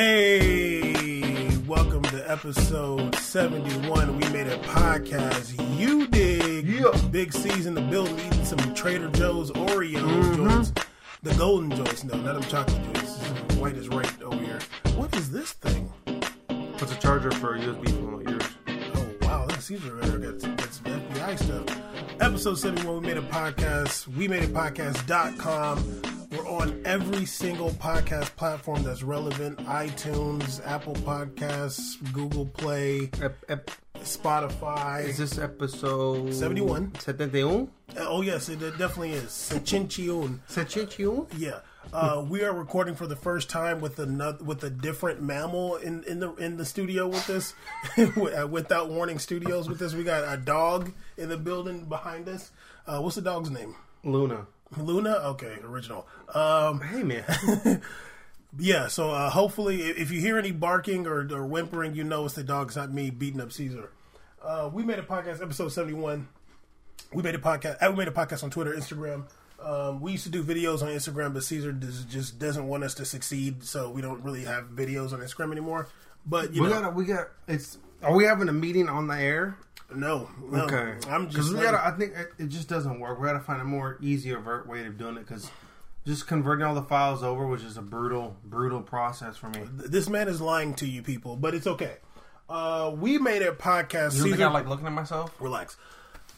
Hey, welcome to episode 71. We made a podcast. You dig. Yeah. Big C's in the building eating some Trader Joe's Oreo mm-hmm. joints. The golden joints, no, not them chocolate joints. White is right over here. What is this thing? What's a charger for a USB phone like yours? Oh, wow. Right there gets, gets FBI stuff. Episode 71, we made a podcast. We made a podcast.com. We're on every single podcast platform that's relevant iTunes, Apple Podcasts, Google Play, Ep, ep, Spotify. is this episode 71? 71? oh, yes, it definitely is. Sechinchiun. 71? Yeah. Uh, we are recording for the first time with another with a different mammal in, in the in the studio with this without warning studios with this we got a dog in the building behind us uh, what's the dog's name Luna. Luna okay original um, Hey, man. yeah so uh, hopefully if you hear any barking or, or whimpering you know it's the dog it's not me beating up Caesar uh, we made a podcast episode 71 we made a podcast. uh, We made a podcast on Twitter, Instagram. Um, we used to do videos on Instagram, but Caesar does, just doesn't want us to succeed, so we don't really have videos on Instagram anymore. But you we know, gotta, we got, it's, are we having a meeting on the air? No, no, Okay. I'm Because just we gotta, I think it, it just doesn't work. We gotta find a more easier ver- way of doing it because just converting all the files over was just a brutal, brutal process for me. this man is lying to you people, but it's okay. Uh, we made a podcast. You think Caesar, I like looking at myself? relax.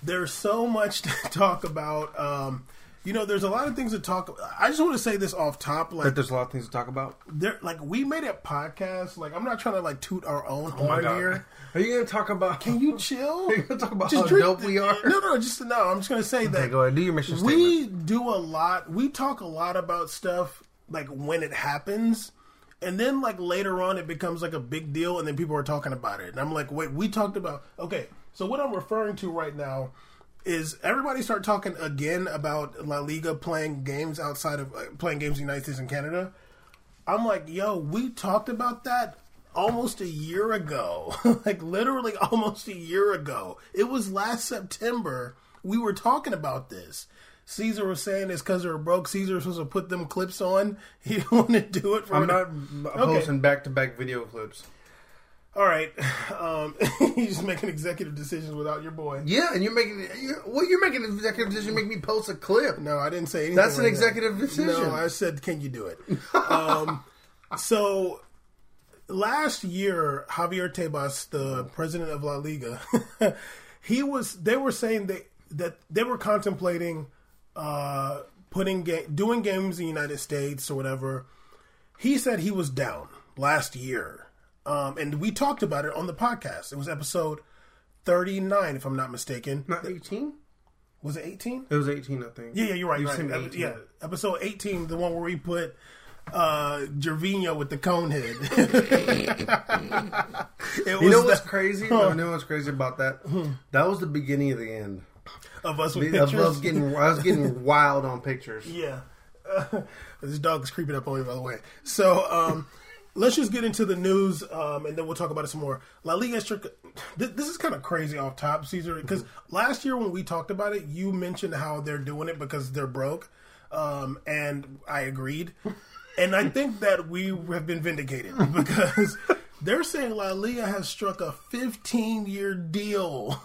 There's so much to talk about. Um, you know, there's a lot of things to talk. I just want to say this off top, like That there's a lot of things to talk about. there, like we made a podcast. Like I'm not trying to like toot our own Oh horn here. Are you gonna talk about? Can you chill? Are you gonna talk about Just how drink dope we are? No, no, just to no. I'm just gonna say Okay, that go ahead. Do your mission statement. we do a lot. We talk a lot about stuff like when it happens, and then like later on it becomes like a big deal, and then people are talking about it, and I'm like, wait, we talked about okay. So what I'm referring to right now is everybody start talking again about La Liga playing games outside of uh, playing games in the United States and Canada. I'm like, yo, we talked about that almost a year ago. like literally almost a year ago. It was last September. We were talking about this. Caesar was saying it's because they were broke. Caesar was supposed to put them clips on. He didn't want to do it for I'm an- not posting back to back video clips. All right. Um, you just making executive decisions without your boy. Yeah, and you're making you well, you're making an executive decision. Make me post a clip. No, I didn't say anything. That's an like that. executive decision. No, I said, can you do it? um, so last year, Javier Tebas, the president of La Liga, he was. They were saying that that they were contemplating uh, putting ga- doing games in the United States or whatever. He said he was down last year, um, and we talked about it on the podcast. It was episode thirty nine, if I'm not mistaken. Not 18. Was it eighteen? It was 18, I think. Yeah, yeah, you're right. You right. Yeah, episode 18, the one where we put uh Gervinho with the cone head. it was You know what's the- crazy? No, you know what's crazy about that? That was the beginning of the end. of us with Of pictures. us getting, I was getting wild on pictures. yeah, this dog is creeping up on me. By the way, so um, let's just get into the news, um, and then we'll talk about it some more. La Liga struck. This, this is kind of crazy off top, Caesar, because last year when we talked about it, you mentioned how they're doing it because they're broke, um, and I agreed. And I think that we have been vindicated because they're saying La Liga has struck a 15 year deal.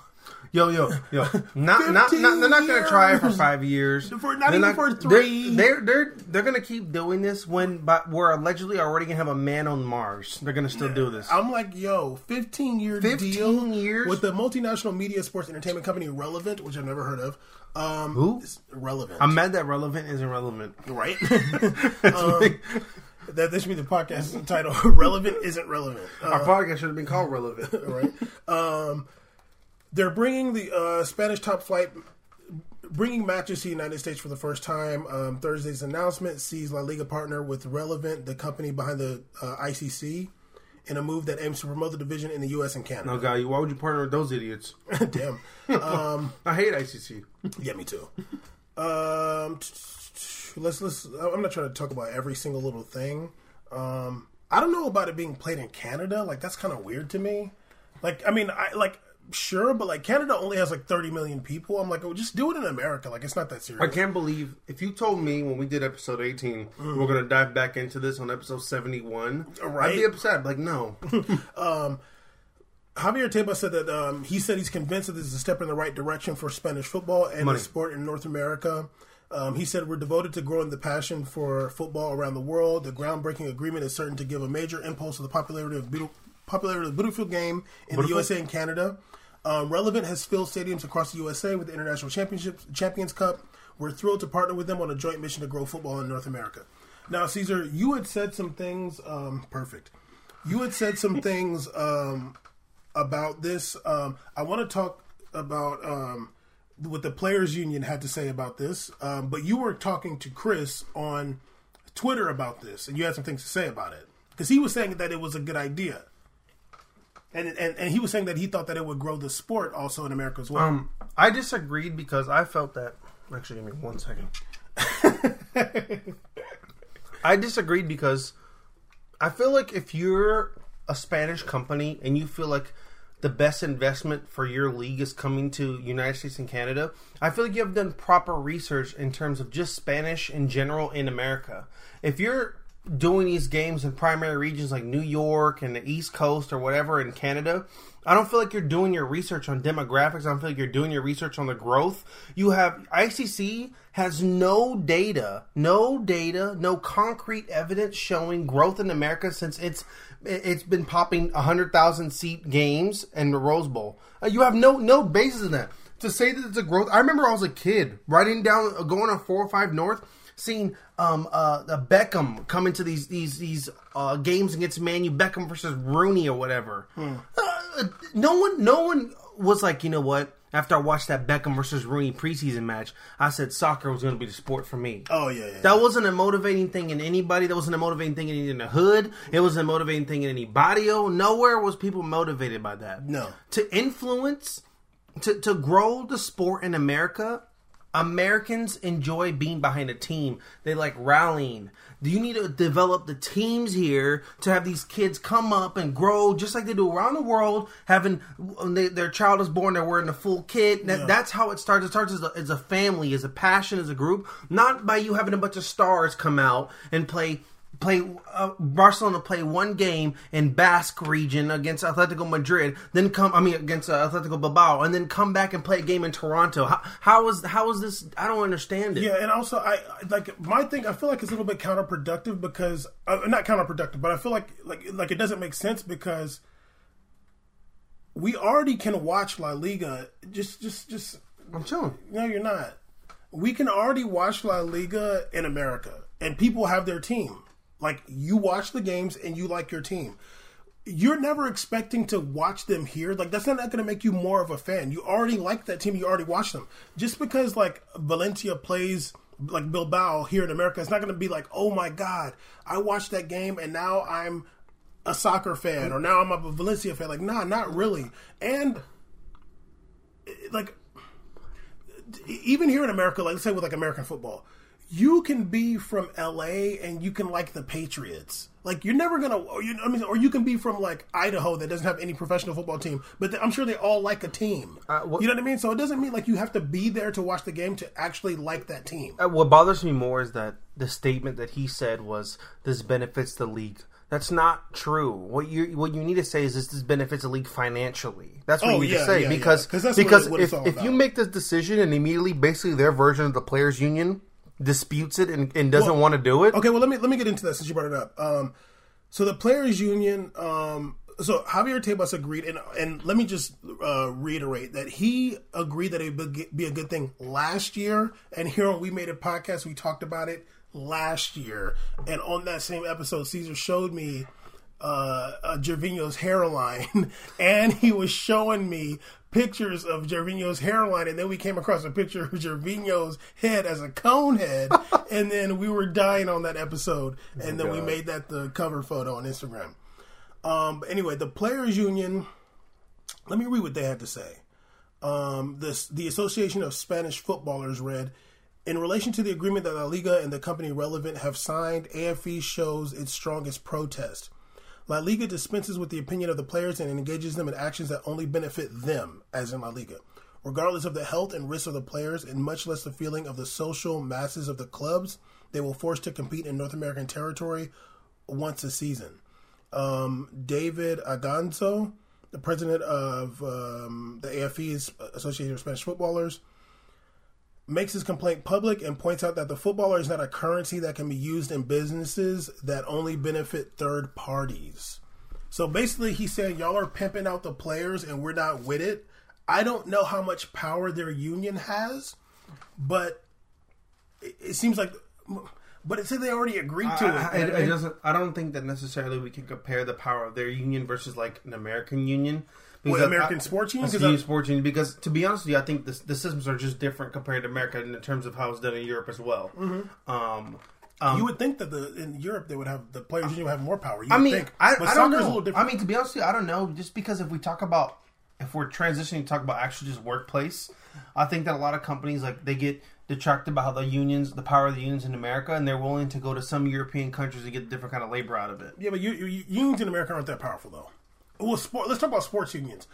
Yo, yo, yo! Not, not, not. They're not gonna try it for five years. For- not They're even for they're- three. They're they're they're, gonna keep doing this when, but we're allegedly already gonna have a man on Mars. They're gonna still do this. I'm like, yo, 15 year 15 deal years? with the multinational media sports entertainment company Relevent, which I've never heard of. Um, Who? Relevent, I'm mad that relevant isn't relevant. right? um, that this should be the podcast title. relevant isn't relevant. Uh, Our podcast should have been called relevant. right? Um, they're bringing the uh, Spanish top flight, bringing matches to the United States for the first time. Um, Thursday's announcement sees La Liga partner with Relevent, the company behind the uh, ICC, in a move that aims to promote the division in the U.S. and No, Canada. guy, why would you partner with those idiots? Damn. Um, I hate ICC. yeah, me too. Um, let's let's. I'm not trying to talk about every single little thing. Um, I don't know about it being played in Canada. Like that's kind of weird to me. Like, I mean, I like sure, but like Canada only has like 30 million people. I'm like, oh, just do it in America. Like it's not that serious. I can't believe if you told me when we did episode 18 we're going to dive back into this on episode 71. I'd Right. be upset. Like, no. Javier Tebas said that um, he said he's convinced that this is a step in the right direction for Spanish football and Money. the sport in North America. Um, he said, We're devoted to growing the passion for football around the world. The groundbreaking agreement is certain to give a major impulse to the popularity of, beautiful, popularity of the Butterfield game in the USA and Canada. Um, Relevent has filled stadiums across the USA with the International Championships, Champions Cup. We're thrilled to partner with them on a joint mission to grow football in North America. Now, Caesar, you had said some things. Um, perfect. You had said some things um, about this. Um, I want to talk about um, what the players' union had to say about this. Um, but you were talking to Chris on Twitter about this, and you had some things to say about it because he was saying that it was a good idea, and, and and he was saying that he thought that it would grow the sport also in America as well. Um, I disagreed because I felt that. Actually, give me one second. I disagreed because I feel like if you're a Spanish company and you feel like the best investment for your league is coming to United States and Canada, I feel like you have done proper research in terms of just Spanish in general in America. If you're doing these games in primary regions like New York and the East Coast or whatever in Canada, I don't feel like you're doing your research on demographics. I don't feel like you're doing your research on the growth. You have ICC has no data, no data, no concrete evidence showing growth in America since it's it's been popping 100,000 seat games and the Rose Bowl. Uh, You have no no basis in that. To say that it's a growth, I remember I was a kid writing down going on 405 North seeing um uh the Beckham come into these these these uh games against Manu Beckham versus Rooney or whatever. Uh, no one no one was like, you know what? After I watched that Beckham versus Rooney preseason match, I said soccer was going to be the sport for me. oh yeah, yeah. That wasn't a motivating thing in anybody. That wasn't a motivating thing in the hood. It wasn't a motivating thing in any barrio. Nowhere was people motivated by that. No. To influence, to, to grow the sport in America, Americans enjoy being behind a team. They like rallying. Do you need to develop the teams here to have these kids come up and grow just like they do around the world. Having when they, their child is born, they're wearing the full kit. That, That's how it starts. It starts as a, as a family, as a passion, as a group, not by you having a bunch of stars come out and play play uh, Barcelona play one game in Basque region against Atletico Madrid, then come I mean against uh, Atletico Bilbao, and then come back and play a game in Toronto. How, how is how is this? I don't understand it. Yeah, and also I I- like my thing. I feel like it's a little bit counterproductive because uh, not counterproductive, but I feel like like like it doesn't make sense because we already can watch La Liga. Just just just I'm chilling. no, you're not. We can already watch La Liga in America, and people have their team. Like you watch the games and you like your team. You're never expecting to watch them here. Like that's not going to make you more of a fan. You already like that team. You already watch them. Just because like Valencia plays like Bilbao here in America, it's not going to be like, oh my god, I watched that game and now I'm a soccer fan or now I'm a Valencia fan. Like, nah, not really. And like even here in America, like let's say with like American football, you can be from LA and you can like the Patriots. Like you're never gonna, or you, I mean, or you can be from like Idaho that doesn't have any professional football team, but th- I'm sure they all like a team. Uh, what- you know what I mean? So it doesn't mean like you have to be there to watch the game to actually like that team. Uh, What bothers me more is that the statement that he said was this benefits the league. That's not true. What you what you need to say is this, this benefits the league financially. That's what Oh, you need yeah, to say yeah, because yeah. what because it- what if if you make this decision and immediately basically their version of the players union disputes it and, and doesn't Well, want to do it. Okay, well let me let me get into that since you brought it up. Um, so the players' union, um, so Javier Tebas agreed, and and let me just uh, reiterate that he agreed that it would be- a good thing last year. And here on We Made a podcast, we talked about it last year, and on that same episode, Caesar showed me uh, uh Gervinho's hairline, and he was showing me pictures of Gervinho's hairline, and then we came across a picture of Gervinho's head as a cone head, and then we were dying on that episode, and then we made that the cover photo on Instagram. Um, but anyway, the players' union. Let me read what they had to say. Um, this the Association of Spanish Footballers read. In relation to the agreement that La Liga and the company Relevent have signed, AFE shows its strongest protest. La Liga dispenses with the opinion of the players and engages them in actions that only benefit them, as in La Liga, regardless of the health and risks of the players, and much less the feeling of the social masses of the clubs they will force to compete in North American territory once a season. Um, David Aganzo, the president of um, the AFE's Association of Spanish Footballers, makes his complaint public and points out that the footballer is not a currency that can be used in businesses that only benefit third parties. So basically, he said, Y'all are pimping out the players and we're not with it. I don't know how much power their union has, but it, it seems like. But it said they already agreed to I, it. I. I don't think that necessarily we can compare the power of their union versus like an American union. What, Because American I- sports union? 'Cause American sports union. Because to be honest with you, I think the, the systems are just different compared to America in terms of how it's done in Europe as well. Mm-hmm. Um, um, you would think that the in Europe they would have the players union would have more power. You I mean, think. I, but I don't know. a little different. I mean, to be honest with you, I don't know. Just because if we talk about if we're transitioning to talk about actually just workplace, I think that a lot of companies like they get detracted by how the unions, the power of the unions in America, and they're willing to go to some European countries to get different kind of labor out of it. Yeah, but you, you, unions in America aren't that powerful, though. Well, sport, let's talk about sports unions.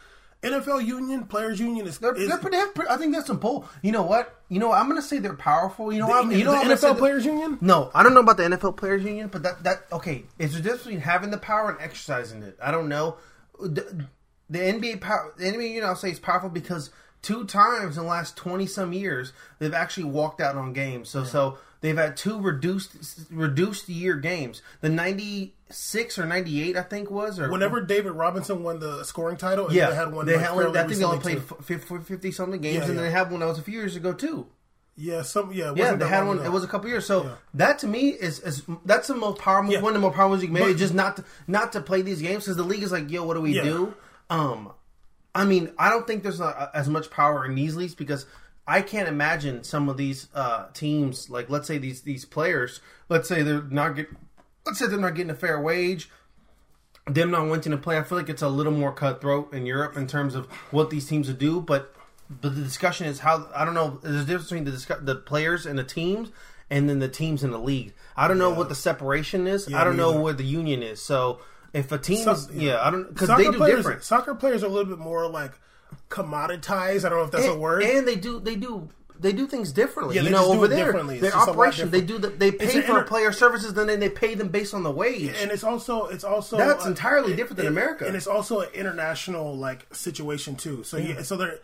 NFL union, players union is, They're, is they're pretty, pretty- I think that's some pull. You know what? You know. I'm going to say they're powerful. You know, the, what? I'm, you know, the gonna NFL that- players union. No, I don't know about the NFL players union, but that that okay, it's the difference between having the power and exercising it. I don't know. The, the NBA power, the NBA union, I'll say is powerful because two times in the last twenty some years they've actually walked out on games. So so they've had two reduced reduced year games. The ninety six or ninety eight, I think was or Whenever David Robinson won the scoring title, yeah they had one. They like, had one, I think they only played fifty something games, Yeah, and yeah. they had one that was a few years ago too. Yeah, some yeah. Yeah, they had one. ago. It was a couple years. So Yeah. that to me is, is that's the most power move. Yeah. One of the more power moves you can make. Just not to, not to play these games because the league is like, yo, what do we do? Um, I mean, I don't think there's not as much power in these leagues because I can't imagine some of these uh, teams, like let's say these these players, let's say they're not get, let's say they're not getting a fair wage. Them not wanting to play, I feel like it's a little more cutthroat in Europe in terms of what these teams would do. But but the discussion is how I don't know. There's a difference between the discuss, the players and the teams, and then the teams in the league. I don't know what the separation is. I don't know either. what the union is. So if a team, So- is, yeah, I don't because they do players, different. Soccer players are a little bit more like commoditized. I don't know if that's a word. and they do they do they do things differently. Yeah, you know, over there, their just a lot operation they do the, they pay for inter- player services, then they pay them based on the wage. and it's also it's also That's uh, entirely different than America. and it's also an international like situation too. So yeah, so there.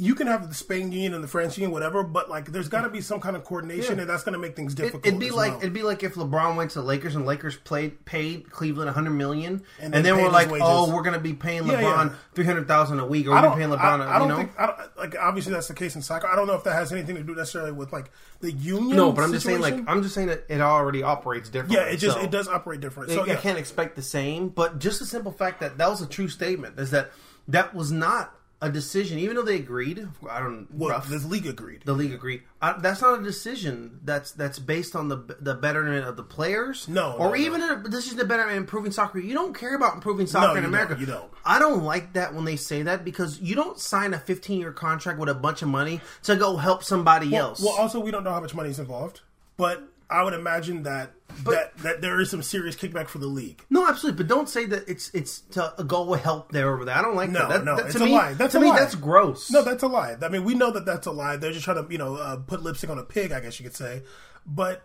You can have the Spain union and the French union, whatever, but like there's got to be some kind of coordination, Yeah. and that's going to make things It, difficult. it'd be as like well. it'd be like if LeBron went to Lakers and Lakers played paid Cleveland 100 million, and, then then we're like, oh, wages. oh, we're gonna be paying LeBron yeah. 300,000 a week, or we're don't, paying I, LeBron, I don't you know. think I don't, like obviously that's the case in soccer. I don't know if that has anything to do necessarily with like the union. no, but I'm just saying, like. I'm just saying that it already operates differently. yeah, it just so- it does operate different. So I yeah, can't expect the same, but just the simple fact that that was a true statement is that that was not a decision, even though they agreed. I don't well, rough. the league agreed. the league agreed. I, that's not a decision that's that's based on the the betterment of the players, No, or no, even a decision the betterment of improving soccer. You don't care about improving soccer in America. don't, you don't. I don't like that when they say that because you don't sign a 15 year contract with a bunch of money to go help somebody else. Well, also we don't know how much money is involved, but I would imagine that that that there is some serious kickback for the league. no, absolutely, but don't say that it's it's to go help there over there. I don't like No, that. that, no, that- it's to a me, lie. That's to a me, lie. that's gross. No, that's a lie. I mean, we know that that's a lie. They're just trying to you know uh, put lipstick on a pig, I guess you could say. But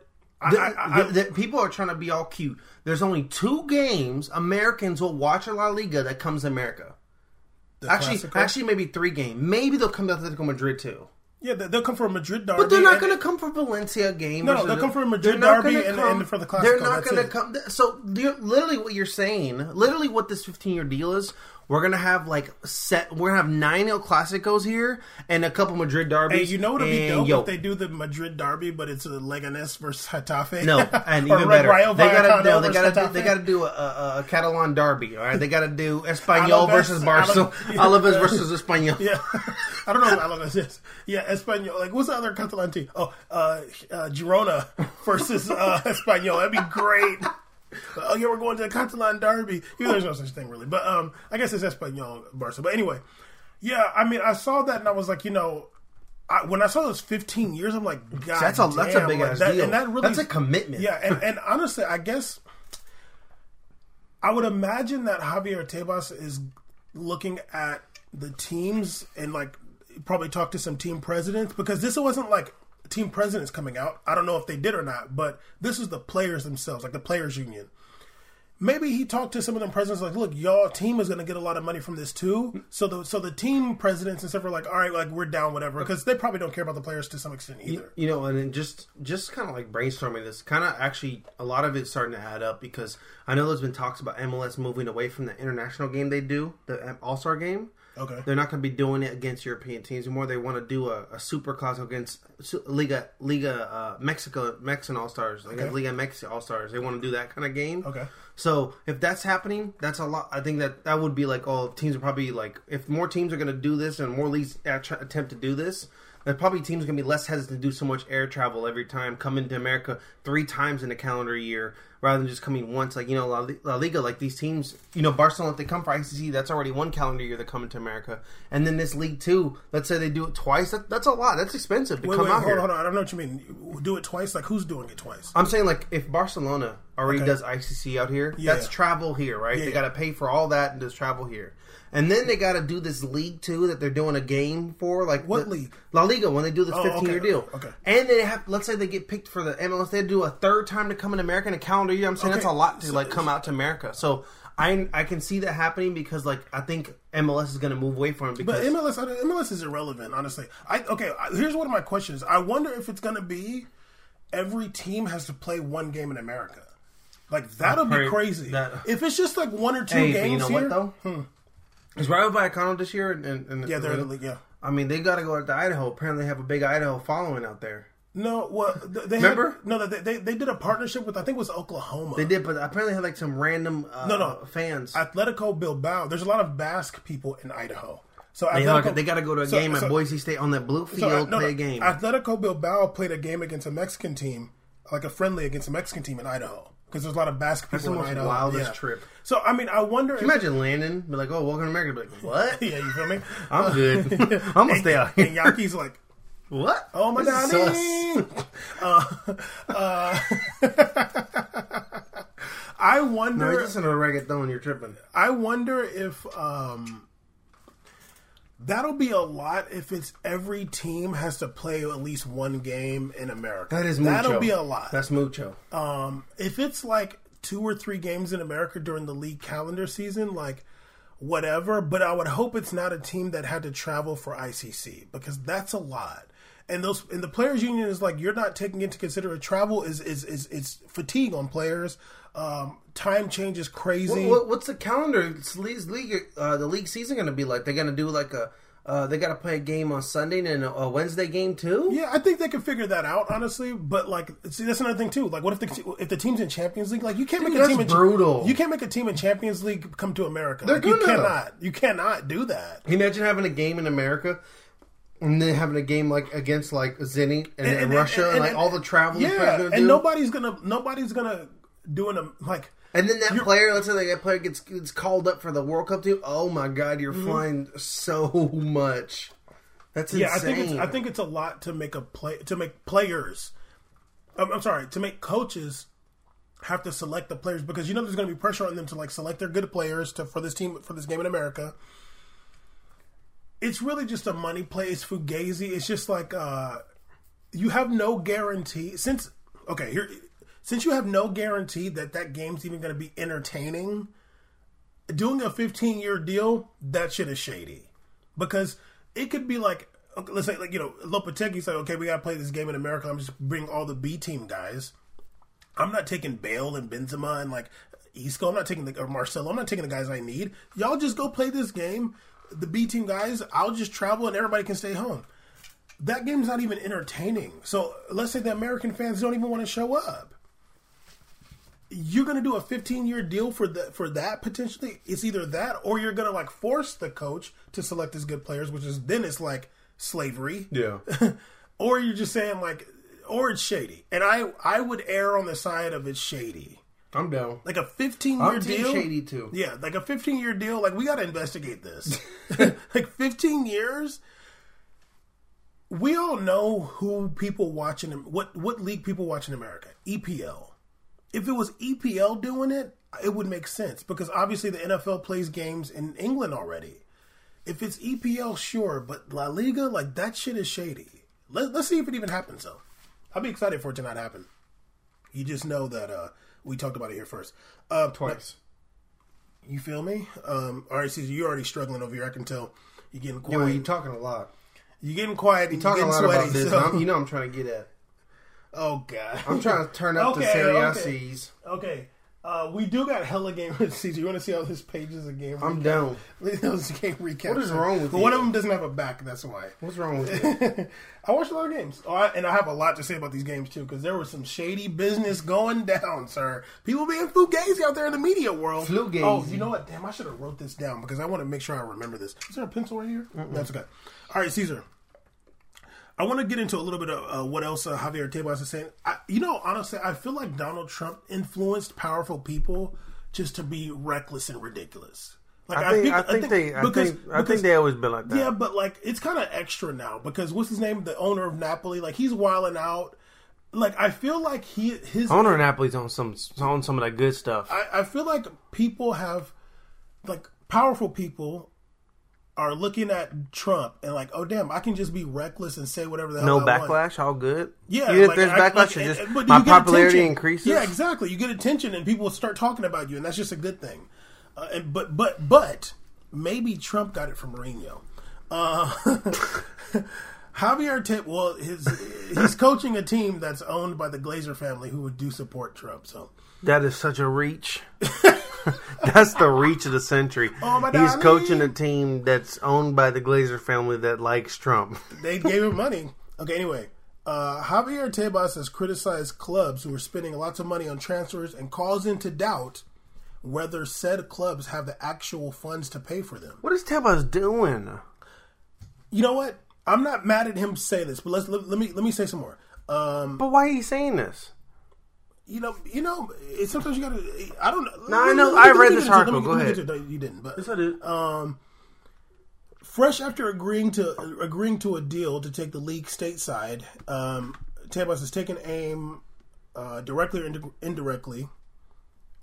The- I, I, the- the- people are trying to be all cute. There's only two games Americans will watch a La Liga that comes to America. Actually, Clasico- actually, maybe three games. Maybe they'll come to Atletico Madrid too. Yeah, they- they'll come for a Madrid derby, But they're not going to come for Valencia game. No, they'll come for a Madrid derby and- come- and for the Clasico, They're not going to come. So literally, what you're saying, literally, what this 15 year deal is, we're going to have like set. We're to have nine El Clásicos here and a couple Madrid derbies. Hey, you know what'll be dope yo, if they do the Madrid derby, but it's a Leganes versus Getafe. No, and even better, Rayo they gotta no, they gotta do, they gotta do a, a, a Catalan derby. All right, they gotta do Espanyol versus Barcelona, Alaves- versus Espanyol. Yeah, I don't know what Alaves is. Yeah, Espanyol. Like, what's the other Catalan team? Oh, uh, uh, Girona versus uh, Espanyol. That'd be great. Oh yeah, we're going to the Catalan derby. Even though there's no such thing really, but um, I guess it's Espanyol Barca. But anyway, yeah, I mean, I saw that and I was like, you know, I, when I saw those 15 years, I'm like, God, That's a that's a big like, ass that, deal. and that really that's a commitment. yeah, and, and honestly, I guess I would imagine that Javier Tebas is looking at the teams and like probably talk to some team presidents because this wasn't like team presidents coming out. I don't know if they did or not, but this is the players themselves, like the players union. Maybe he talked to some of them presidents like, look, y'all team is going to get a lot of money from this too. So the so the team presidents and stuff are like, all right, like we're down, whatever, because they probably don't care about the players to some extent either. You know, and then just just kind of like brainstorming this, kind of actually a lot of it's starting to add up because I know there's been talks about MLS moving away from the international game they do, the All Star game. Okay. They're not going to be doing it against European teams anymore. They want to do a, a super class against Liga Liga uh, Mexico Mexican All Stars, like Okay. Liga Mexico All Stars. They want to do that kind of game. Okay. So if that's happening, that's a lot. I think that that would be like, oh, teams are probably like, if more teams are going to do this and more leagues attempt to do this, then probably teams are going to be less hesitant to do so much air travel every time, coming to America three times in a calendar year rather than just coming once. Like you know, La, La Liga, like these teams, you know, Barcelona, if they come for ICC, that's already one calendar year they're coming to America, and then this league too. Let's say they do it twice. That, that's a lot. That's expensive to Wait, come wait, out hold here. hold on. I don't know what you mean. Do it twice? Like who's doing it twice? I'm saying like if Barcelona already Okay. does ICC out here, Yeah. that's travel here, right? Yeah, they got to pay for all that and just travel here, and then they got to do this league too that they're doing a game for, like What the- league? La Liga when they do this Oh, 15 year deal. okay. and they have let's say they get picked for the MLS, they do a third time to come in America in a calendar year. I'm saying that's a lot to so- like come out to America. So I I can see that happening because like I think MLS is going to move away from it But because MLS, MLS is irrelevant, honestly. I okay. Here's one of my questions. I wonder if it's going to be every team has to play one game in America. Like that'll be crazy. that- if it's just like one or two hey, but games you know here, what though? Hmm. Is Rayo Vallecano this year? And, and yeah, they're in the league. Yeah. I mean, they got to go out to Idaho. Apparently, they have a big Idaho following out there. No, well, they Remember? Had, no, they, they they did a partnership with I think it was Oklahoma. They did, but apparently had like some random uh, No, no. fans. Atletico Bilbao. There's a lot of Basque people in Idaho. So they, Atletico- they got to go to a so- game so- at Boise State on that blue so, field, uh, no, play a game. Atletico Bilbao played a game against a Mexican team, like a friendly against a Mexican team in Idaho, because there's a lot of Basque people That's the in most Idaho. wildest Yeah. trip. So I mean, I wonder. if, you Imagine landing, be like, "Oh, welcome to America." Be like, "What? yeah, you feel me? I'm good. I'm gonna stay out And here." Yankees like, What? oh my This god, is sus. uh, uh, I No, wonder. you're just in a reggaeton. You're tripping. I wonder if um, that'll be a lot if it's every team has to play at least one game in America. That is mucho. that'll be a lot. That's mucho. um, if it's like two or three games in America during the league calendar season, like whatever. But I would hope it's not a team that had to travel for ICC because that's a lot. And those and the players union is like you're not taking into consideration travel is is is is fatigue on players. Um, time change is crazy. What, what's the calendar? It's league, league uh, the league season going to be like? They're going to do like a. Uh, they got to play a game on Sunday and a, a Wednesday game too. Yeah, I think they can figure that out, honestly. But like, see, that's another thing too. Like, what if the if the team's in Champions League? Like, you can't Dude, make a team in brutal. You can't make a team in Champions League come to America. They're like, you gonna. cannot. You cannot do that. Can you imagine having a game in America and then having a game like against like Zenit and, and, Russia and, like all the travel Yeah, and nobody's gonna nobody's gonna doing a like. and then that player, let's say that player gets, gets called up for the World Cup team. Oh my God, you're flying so much. That's insane. Mm-hmm. Yeah, I think it's I think it's a lot to make a play to make players. I'm, I'm sorry to make coaches have to select the players because you know there's going to be pressure on them to like select their good players to for this team for this game in America. It's really just a money play. It's fugazi. It's just like uh, you have no guarantee since okay here since you have no guarantee that that game's even going to be entertaining. Doing a 15 year deal that shit is shady because it could be like let's say like you know Lopetegui's like okay we got to play this game in America. I'm just bring all the B team guys. I'm not taking Bale and Benzema and like Isco. I'm not taking the or Marcelo. I'm not taking the guys I need. Y'all just go play this game. The B team guys, I'll just travel and everybody can stay home. That game's not even entertaining. So let's say the American fans don't even want to show up. You're gonna do a 15 year deal for that for that potentially. It's either that or you're gonna like force the coach to select his good players, which is then it's like slavery Yeah. or you're just saying like or it's shady and i i would err on the side of it's shady I'm down. like a 15 year deal shady too. yeah like a 15 year deal like we got to investigate this like 15 years we all know who people watching what what league people watch in america epl if it was EPL doing it, it would make sense because obviously the NFL plays games in England already. If it's EPL, sure, but La Liga, like that shit is shady. Let, let's see if it even happens though. I'll be excited for it to not happen. You just know that uh, we talked about it here first. Uh, Twice. You feel me? Um, all right, Caesar, you're already struggling over here. I can tell you're getting Yeah, quiet. well, you talking a lot. you're getting quiet. and You talking you're a lot sweaty. about this. so- you know, I'm trying to get at. oh god. I'm trying to turn up the Okay, Serie A okay. Okay, uh, we do got hella game Caesar. You want to see all his pages of game? I'm recap? down. Those game recaps. What is wrong with But you? one of them doesn't have a back. That's why. What's wrong with you? I watched a lot of games, oh, I, and I have a lot to say about these games too, because there was some shady business going down, sir. People being fugazi out there in the media world. Fugazi. Oh, you know what? Damn, I should have wrote this down because I want to make sure I remember this. Is there a pencil right here? That's okay. All right, Caesar. I want to get into a little bit of uh, what else uh, Javier Tebas is saying. I, you know, honestly, I feel like Donald Trump influenced powerful people just to be reckless and ridiculous. Like I think I think they I because- think I because- think they always been like that. yeah, but like it's kind of extra now because what's his name? The owner of Napoli, like he's wilding out. Like I feel like he his Owner of Napoli's on some on some of that good stuff. I, I feel like people have like powerful people are looking at Trump and like, oh damn, I can just be reckless and say whatever the hell no I want. backlash, all good. Yeah, Even if like, there's I- backlash, like, just and- but my popularity attention. increases. Yeah, exactly. You get attention, and people start talking about you, and that's just a good thing. Uh, and, but but but maybe Trump got it from Mourinho. Uh, Javier Tip, well, his he's coaching a team that's owned by the Glazer family, who would do support Trump. So That is such a reach. that's the reach of the century. Oh, my He's darling. coaching a team that's owned by the Glazer family that likes Trump. they gave him money. Okay, anyway, uh, Javier Tebas has criticized clubs who are spending lots of money on transfers and calls into doubt whether said clubs have the actual funds to pay for them. What is Tebas doing? You know what? I'm not mad at him say this, but let's let, let me let me say some more. Um, But why are you saying this? You know, you know, it, sometimes you gotta. I don't know. No, I know. I read this article. Go ahead. You didn't, but Yes, I did. fresh after agreeing to agreeing to a deal to take the league stateside, um, Tebas has taken aim uh, directly or indi- indirectly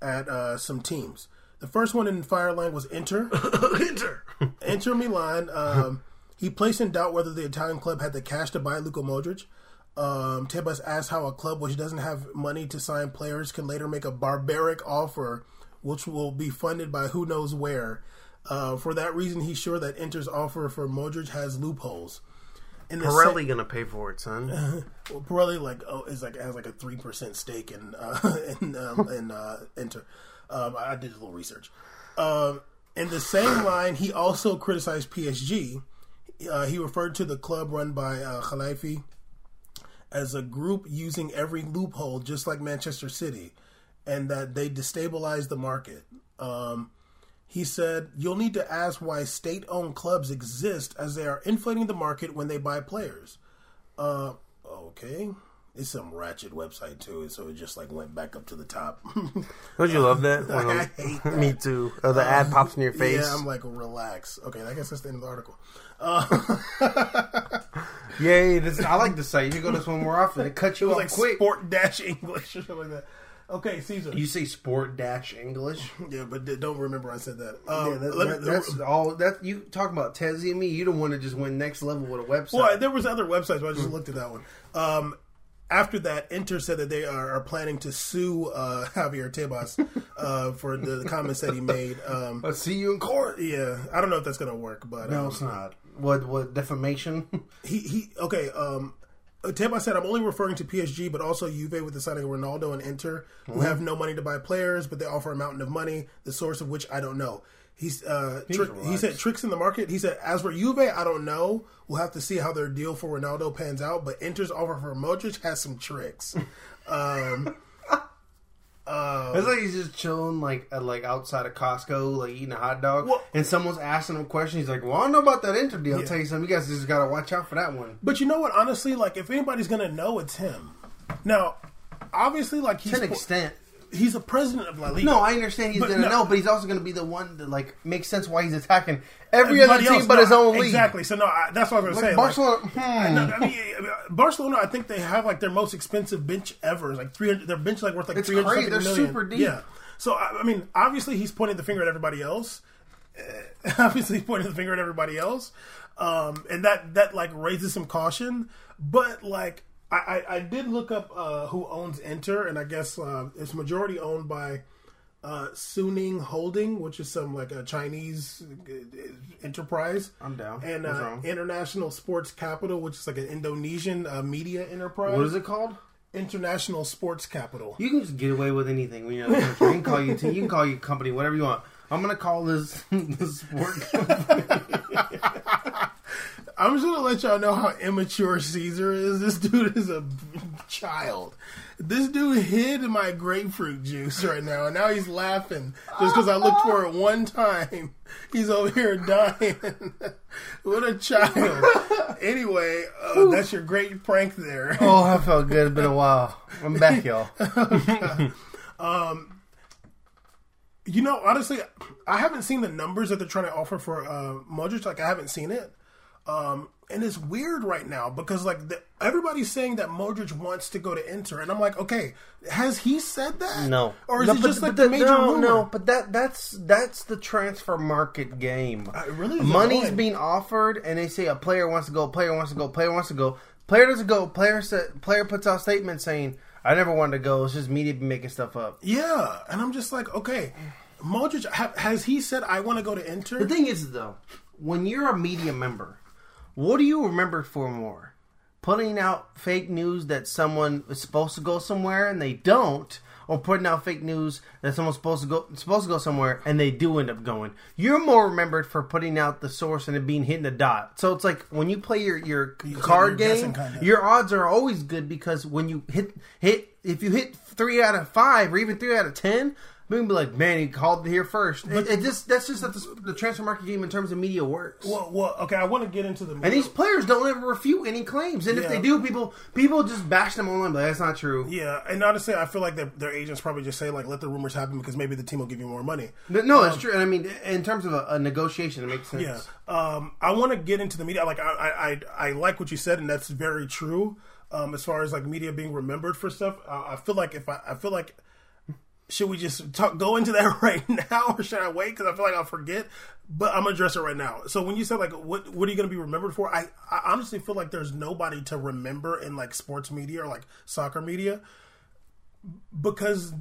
at uh, some teams. The first one in Fireline was Inter. Enter. Inter Milan. Um, he placed in doubt whether the Italian club had the cash to buy Luka Modric. Um, Tebas asked how a club which doesn't have money to sign players can later make a barbaric offer, which will be funded by who knows where. Uh, for that reason, he's sure that Inter's offer for Modric has loopholes. In Pirelli gonna pay for it, son. well, Pirelli like oh, is like has like a three percent stake in uh, in um, in uh, Inter. Um, I did a little research. Um, in the same line, he also criticized PSG. Uh, he referred to the club run by uh, Khelaifi as a group using every loophole, just like Manchester City, and that they destabilize the market. Um, he said, You'll need to ask why state owned clubs exist as they are inflating the market when they buy players. Uh, okay. It's some ratchet website too, so it just like went back up to the top. Don't you love that? I hate that. Me too. Oh, the ad pops in your face. yeah, I'm like, relax. Okay, I guess that's the end of the article. Uh, Yay! This, I like the site. You go this one more often. It cuts it you was off like quick. sport dash English or something like that. Okay, Caesar. You say sport dash English. yeah, but don't remember I said that. Um, Yeah, that, let me- that- that's all. That you talk about Tezzy and me. You don't want to just win next level with a website. Well, there was other websites, but I just looked at that one. Um, after that, Inter said that they are, are planning to sue uh, Javier Tebas uh, for the, the comments that he made. Um, Let's see you in court. yeah, I don't know if that's going to work, but No, um, it's not. What? What defamation? he he okay. Um, Tebas said, "I'm only referring to PSG, but also Juve with the signing of Ronaldo and Inter, who Mm-hmm. have no money to buy players, but they offer a mountain of money, the source of which I don't know." He's uh, tri- he said tricks in the market. He said, "As for Juve, I don't know. We'll have to see how their deal for Ronaldo pans out, but Inter's offer for Modric has some tricks." um, Um, it's like he's just chilling, like at, like outside of Costco, like eating a hot dog, Well- and someone's asking him a question. He's like, "Well, I don't know about that Inter deal. I'll tell you something. You guys just gotta watch out for that one." but you know what? Honestly, like if anybody's gonna know, it's him. Now, obviously, like he's To an po- extent, he's a president of La Liga. No, I understand he's But gonna no. know, but he's also gonna be the one that like makes sense why he's attacking every other team else, but no, his own league. Exactly. So no, I, that's what I was Like gonna say. Barcelona, Like, hmm. no, I mean, Barcelona. I think they have like their most expensive bench ever. It's like three hundred. Their bench like worth like three hundred. They're super deep. Yeah. So I, I mean, obviously he's pointing the finger at everybody else. Uh, obviously, he's pointing the finger at everybody else, um, and that that like raises some caution. But like, I, I, I did look up uh, who owns Inter, and I guess uh, it's majority owned by uh, Suning Holding, which is some like a Chinese uh, enterprise. I'm down. And What's uh? International Sports Capital, which is like an Indonesian uh, media enterprise. What is it called? International Sports Capital. You can just get away with anything when you're in the country. You can call you, you can call your company whatever you want. I'm gonna call this this sport. I'm just gonna let y'all know how immature Caesar is. This dude is a child. This dude hid my grapefruit juice right now, and now he's laughing just because I looked for it one time. He's over here dying. what a child. Anyway, uh, that's your great prank there. oh, I felt good. It's been a while. I'm back, y'all. um, You know, honestly, I haven't seen the numbers that they're trying to offer for uh, Modric. Like, I haven't seen it, um, and it's weird right now because like the, everybody's saying that Modric wants to go to Inter, and I'm like, okay, has he said that? No, or is no, it but- just like but the major no, rumor? no? But that that's that's the transfer market game. it really is Money's annoying. being offered, and they say a player wants to go, player wants to go, player wants to go. Player doesn't go. Player sa player puts out statements saying, "I never wanted to go. It's just media making stuff up." Yeah, and I'm just like, okay, Modric ha- has he said I want to go to Inter? The thing is, though, when you're a media member, what do you remember for more? Putting out fake news that someone is supposed to go somewhere and they don't, or putting out fake news that someone's supposed to go supposed to go somewhere and they do end up going. You're more remembered for putting out the source and it being hitting the dot. So it's like when you play your your card you're game, kinda. your odds are always good because when you hit hit if you hit three out of five or even three out of ten. We can be like, man, he called it here first. It, it just that's just how the, the transfer market game in terms of media works. well, well, okay, I want to get into the media. and these players don't ever refute any claims, and if they do, people people just bash them online. But that's not true. yeah, and honestly, I feel like their, their agents probably just say like, let the rumors happen because maybe the team will give you more money. No, no, that's true. And I mean, in terms of a, a negotiation, it makes sense. Yeah, um, I want to get into the media. Like, I, I, I, I like what you said, and that's very true. Um, as far as like media being remembered for stuff, uh, I feel like if I, I feel like should we just talk go into that right now, or should I wait? Because I feel like I'll forget. But I'm gonna address it right now. So when you said like, what what are you gonna be remembered for? I, I honestly feel like there's nobody to remember in like sports media or like soccer media because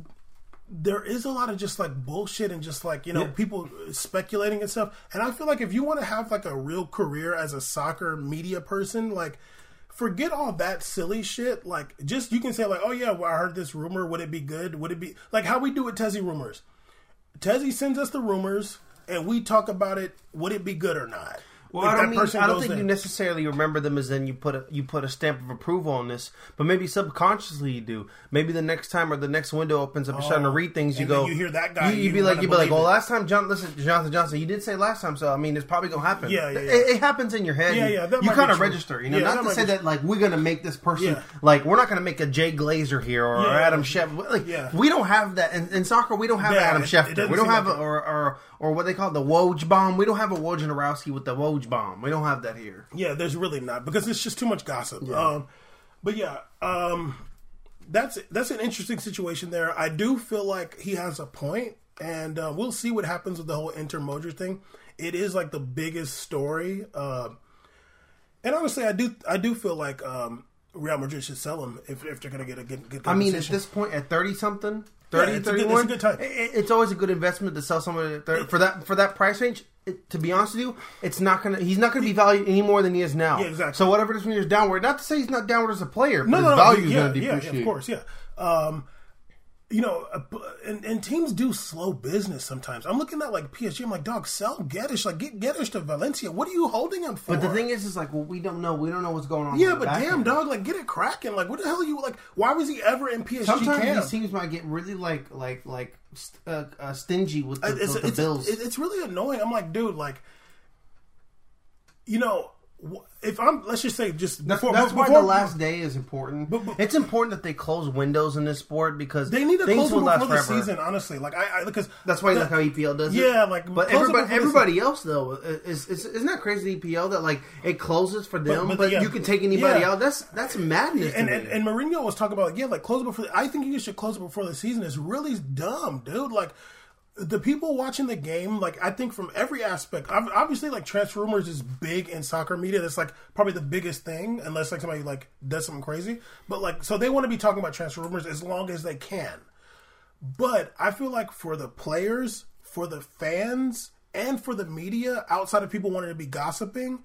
there is a lot of just like bullshit and just like you know people speculating and stuff and i feel like if you want to have like a real career as a soccer media person like forget all that silly shit. Like just you can say like oh yeah well, i heard this rumor. Would it be good? Would it be like how we do with Tezzy rumors? Tezzy sends us the rumors and we talk about it would it be good or not Well, If I don't, mean, I don't think there. you necessarily remember them as then you put a you put a stamp of approval on this, but maybe subconsciously you do. Maybe the next time or the next window opens up, you're starting to read things. You Oh, go, you hear that guy, You, would be like, you'd be like, well, it. last time John, listen, Jonathan Johnson, you did say last time, so I mean, it's probably gonna happen. Yeah, yeah, yeah. It, it happens in your head. Yeah, You- yeah, You kind of register, you know, Yeah, not to say that like we're gonna make this person Yeah. like we're not gonna make a Jay Glazer here or, Yeah. Adam Schefter. Like, Yeah. we don't have that in, in soccer. We don't have Adam Schefter. we don't have a, or, or or what they call the Woj bomb. We don't have a Wojnarowski with the Woj bomb. We don't have that here. Yeah, there's really not because it's just too much gossip. Um, but yeah, um, that's that's an interesting situation there. I do feel like he has a point, and uh, we'll see what happens with the whole Inter Mojer thing. It is like the biggest story, uh, and honestly, I do I do feel like um, Real Madrid should sell him if, if they're going to get a good good. I mean, at this point, at thirty something, 30, Yeah, it's a good- it's a good time. i- i- it's always a good investment to sell someone at 30, for that for that price range. It, to be honest with you, it's not gonna. He's not gonna be valued any more than he is now. Yeah, exactly. So whatever this year's downward, not to say he's not downward as a player, but no, his no, value is yeah, gonna depreciate. yeah, of course, yeah. Um, you know, and, and teams do slow business sometimes. I'm looking at like PSG. I'm like, dog, sell Guedes. Like, get Guedes to Valencia. What are you holding him for? But the thing is, is like, well, we don't know. We don't know what's going on. yeah, but damn, end. dog, like, get it cracking. Like, what the hell are you like? Why was he ever in PSG Sometimes camp? these teams might get really like like like uh, uh, stingy with the, it's, the, the it's, bills. it's really annoying. I'm like, dude, like, you know, wh- if I'm let's just say just That's, before, that's why the last day is important. But- but- it's important that they close windows in this sport because they need to things close will last before the forever. season. Honestly, like I, I because That's why the- like how EPL does it. Yeah, like, but everybody, everybody else though is, is isn't that crazy? EPL that like it closes for them, but, but yeah, you can take anybody yeah. out. That's that's madness. and, and and Mourinho was talking about like, yeah, like close before. I think you should close it before the season. Is really dumb, dude. Like the people watching the game, like I think from every aspect, obviously like transfer rumors is big in soccer media. That's like probably the biggest thing, unless like somebody like does something crazy. But like, so they want to be talking about transfer rumors as long as they can. But I feel like for the players, for the fans, and for the media, outside of people wanting to be gossiping,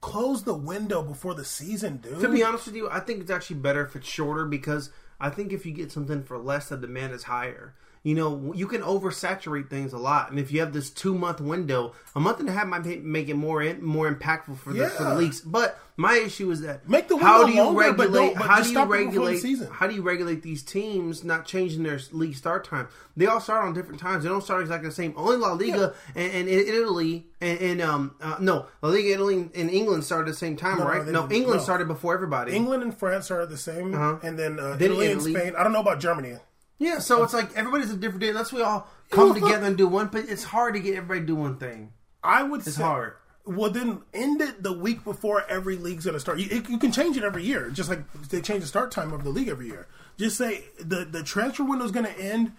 close the window before the season, dude. to be honest with you, I think it's actually better if it's shorter because I think if you get something for less, the demand is higher. You know, you can oversaturate things a lot, and if you have this two month window, a month and a half might make it more in, more impactful for the for the leagues. But my issue is that Make the how window do you longer, regulate? don't- but how do you stop it before the regulate? How do you regulate these teams not changing their league start time? They all start on different times. They don't start exactly the same. Only La Liga and, and in Italy and, and um uh, no La Liga Italy and England started at the same time, No, right? No. England No. started before everybody. England and France are the same, Uh-huh. and then, uh, Then Italy and Spain. I don't know about Germany. Yeah, so it's like everybody's a different day. That's why we all come together and do one. But it's hard to get everybody to do one thing. I would It's say, hard. Well, then end it the week before every league's going to start. You, it, you can change it every year, just like they change the start time of the league every year. Just say the the transfer window is going to end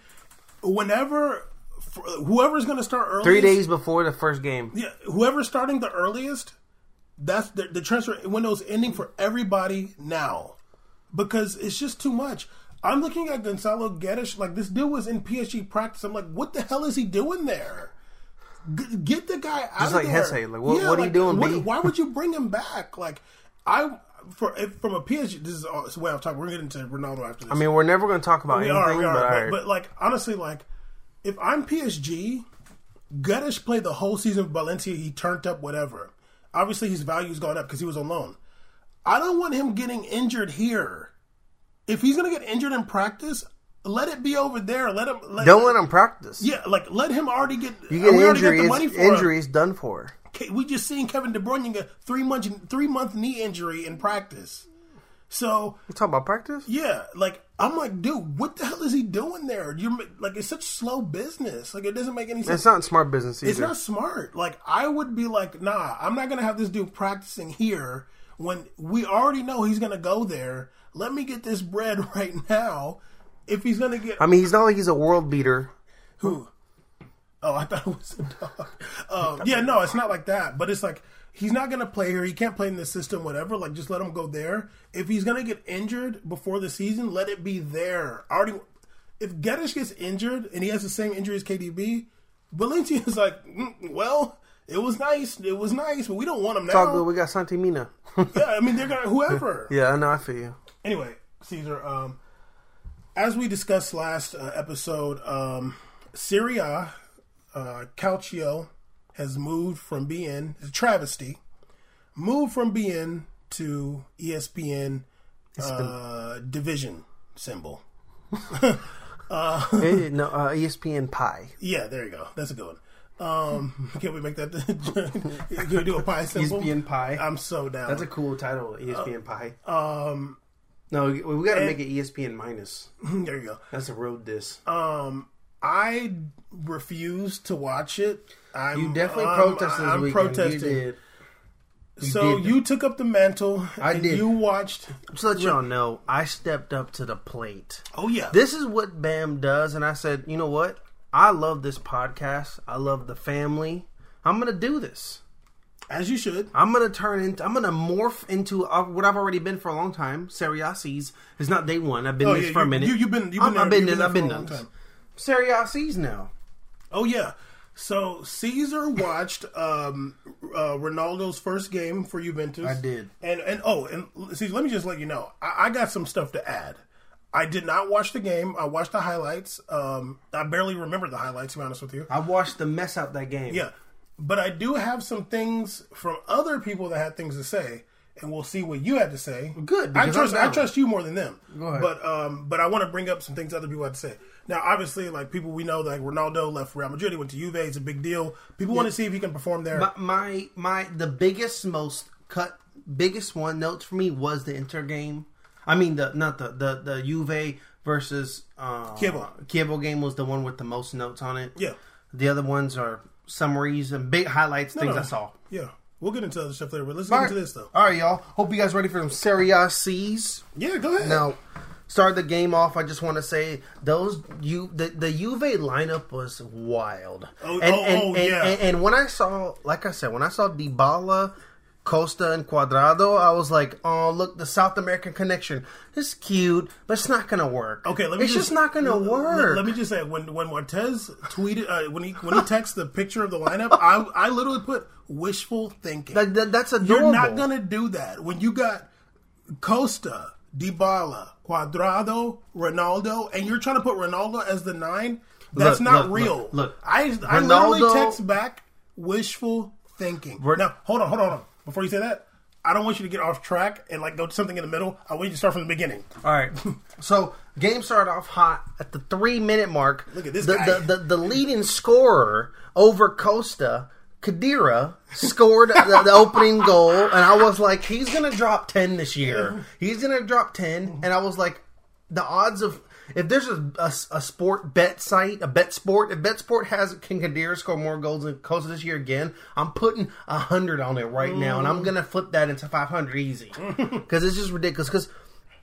whenever whoever's going to start early. Three days before the first game. Yeah, whoever's starting the earliest, that's the, the transfer window is ending for everybody now because it's just too much. I'm looking at Gonzalo Guedes, like this dude was in PSG practice. I'm like, what the hell is he doing there? G- get the guy out Just of like there. Hesse, like, what- what are you doing, what- B? Why would you bring him back? Like, I for if, from a PSG, this is all, it's the way I'm talking. We're gonna get into Ronaldo after this. I mean, we're never going to talk about We anything, are, are. but, But, right. but, like honestly, like if I'm PSG, Guedes played the whole season with Valencia. He turned up whatever. Obviously, his value's gone up because he was on loan. I don't want him getting injured here. If he's gonna get injured in practice, let it be over there. Let him. Let, Don't let him practice. Yeah, like let him already get. You get injury, the money for him. done for. We just seen Kevin De Bruyne get three month three month knee injury in practice. So You talking about practice? yeah, like I'm like, dude, what the hell is he doing there? You're like, it's such slow business. Like, it doesn't make any sense. It's not smart business either. It's not smart. Like, I would be like, nah, I'm not gonna have this dude practicing here when we already know he's gonna go there. Let me get this bread right now. If he's gonna get I mean, he's not like he's a world beater. who? Oh, I thought it was a dog. Um, yeah, no, it's not like that. But it's like he's not gonna play here. He can't play in the system. Whatever. Like, just let him go there. If he's gonna get injured before the season, let it be there. I already. If Guedes gets injured and he has the same injury as KDB, Valencia is like, mm, well, it was nice. It was nice, but we don't want him It's all good. now. We got Santi Mina. yeah, I mean they're gonna whoever. yeah, I know. I feel you. Anyway, Caesar, um, as we discussed last uh, episode, um, Serie A, uh, Calcio has moved from being it's a travesty, moved from being to ESPN uh, division symbol. Eh, no, uh, ESPN Pie. Yeah, there you go. That's a good one. Um, can we make that? can we do a pie symbol? ESPN Pie. I'm so down. That's a cool title, ESPN Pie. um, No, we, we got to make it ESPN minus. there you go. That's a road diss. Um, I refuse to watch it. I'm, you definitely I'm- protested this I'm weekend. protesting. You did. so did. you took up the mantle. I and did. You watched. Just let y'all know, I stepped up to the plate. Oh yeah. This is what Bam does, and I said, you know what? I love this podcast. I love the family. I'm gonna do this. As you should. I'm gonna turn into. I'm gonna morph into uh, what I've already been for a long time. Serie A is not day one. I've been Oh, this yeah, for a minute. you- you've been- you've been there- I've been you've been there I've for a been long this. time. Serie now. Oh yeah. So Caesar watched um, uh, Ronaldo's first game for Juventus. I did. And and oh, and see, let me just let you know, I, I got some stuff to add. I did not watch the game. I watched the highlights. Um, I barely remember the highlights. To be honest with you. I watched the mess out that game. Yeah, but I do have some things from other people that had things to say, and we'll see what you had to say. Good, I trust. I trust you more than them. Go ahead. But um, but I want to bring up some things other people had to say. Now, obviously, like people we know, like Ronaldo left Real Madrid, he went to Juve. It's a big deal. People want to see if he can perform there. My, my my the biggest most cut biggest one notes for me was the Inter game. I mean the not the the the Juve versus uh, Chievo. Chievo game was the one with the most notes on it. Yeah. The other ones are summaries and big highlights, things no. I saw. Yeah. We'll get into other stuff later, but let's get into this though. All right, y'all. Hope you guys ready for some Serie A C's. Yeah, go ahead. Now, start the game off. I just want to say those you the the Juve lineup was wild. Oh, and, oh, and, oh, and, yeah. and, and when I saw, like I said, when I saw Dybala, Costa, and Cuadrado, I was like, oh look, the South American connection. It's cute, but it's not gonna work. Okay, let me It's just, just, not gonna let- work. Let, me just say when when Martez tweeted uh, when he when he texted the picture of the lineup, I I literally put wishful thinking. That- that- that's adorable. You're not gonna do that when you got Costa, Dybala, Cuadrado, Ronaldo, and you're trying to put Ronaldo as the nine. That's Look, not look, real. look, look. I I literally text back wishful thinking. Ron- now hold on, hold on, hold on. Before you say that, I don't want you to get off track and like go to something in the middle. I want you to start from the beginning. All right. So game started off hot at the three minute mark. Look at this the, guy. The, the, the leading scorer over Costa, Khedira, scored the, the opening goal, and I was like, he's gonna drop ten this year. He's gonna drop ten, and I was like, the odds of if there's a, a, a sport bet site, a bet sport, if bet sport has can Khedira score more goals than Costa this year again, I'm putting a hundred on it right now, and I'm gonna flip that into five hundred easy because it's just ridiculous. Because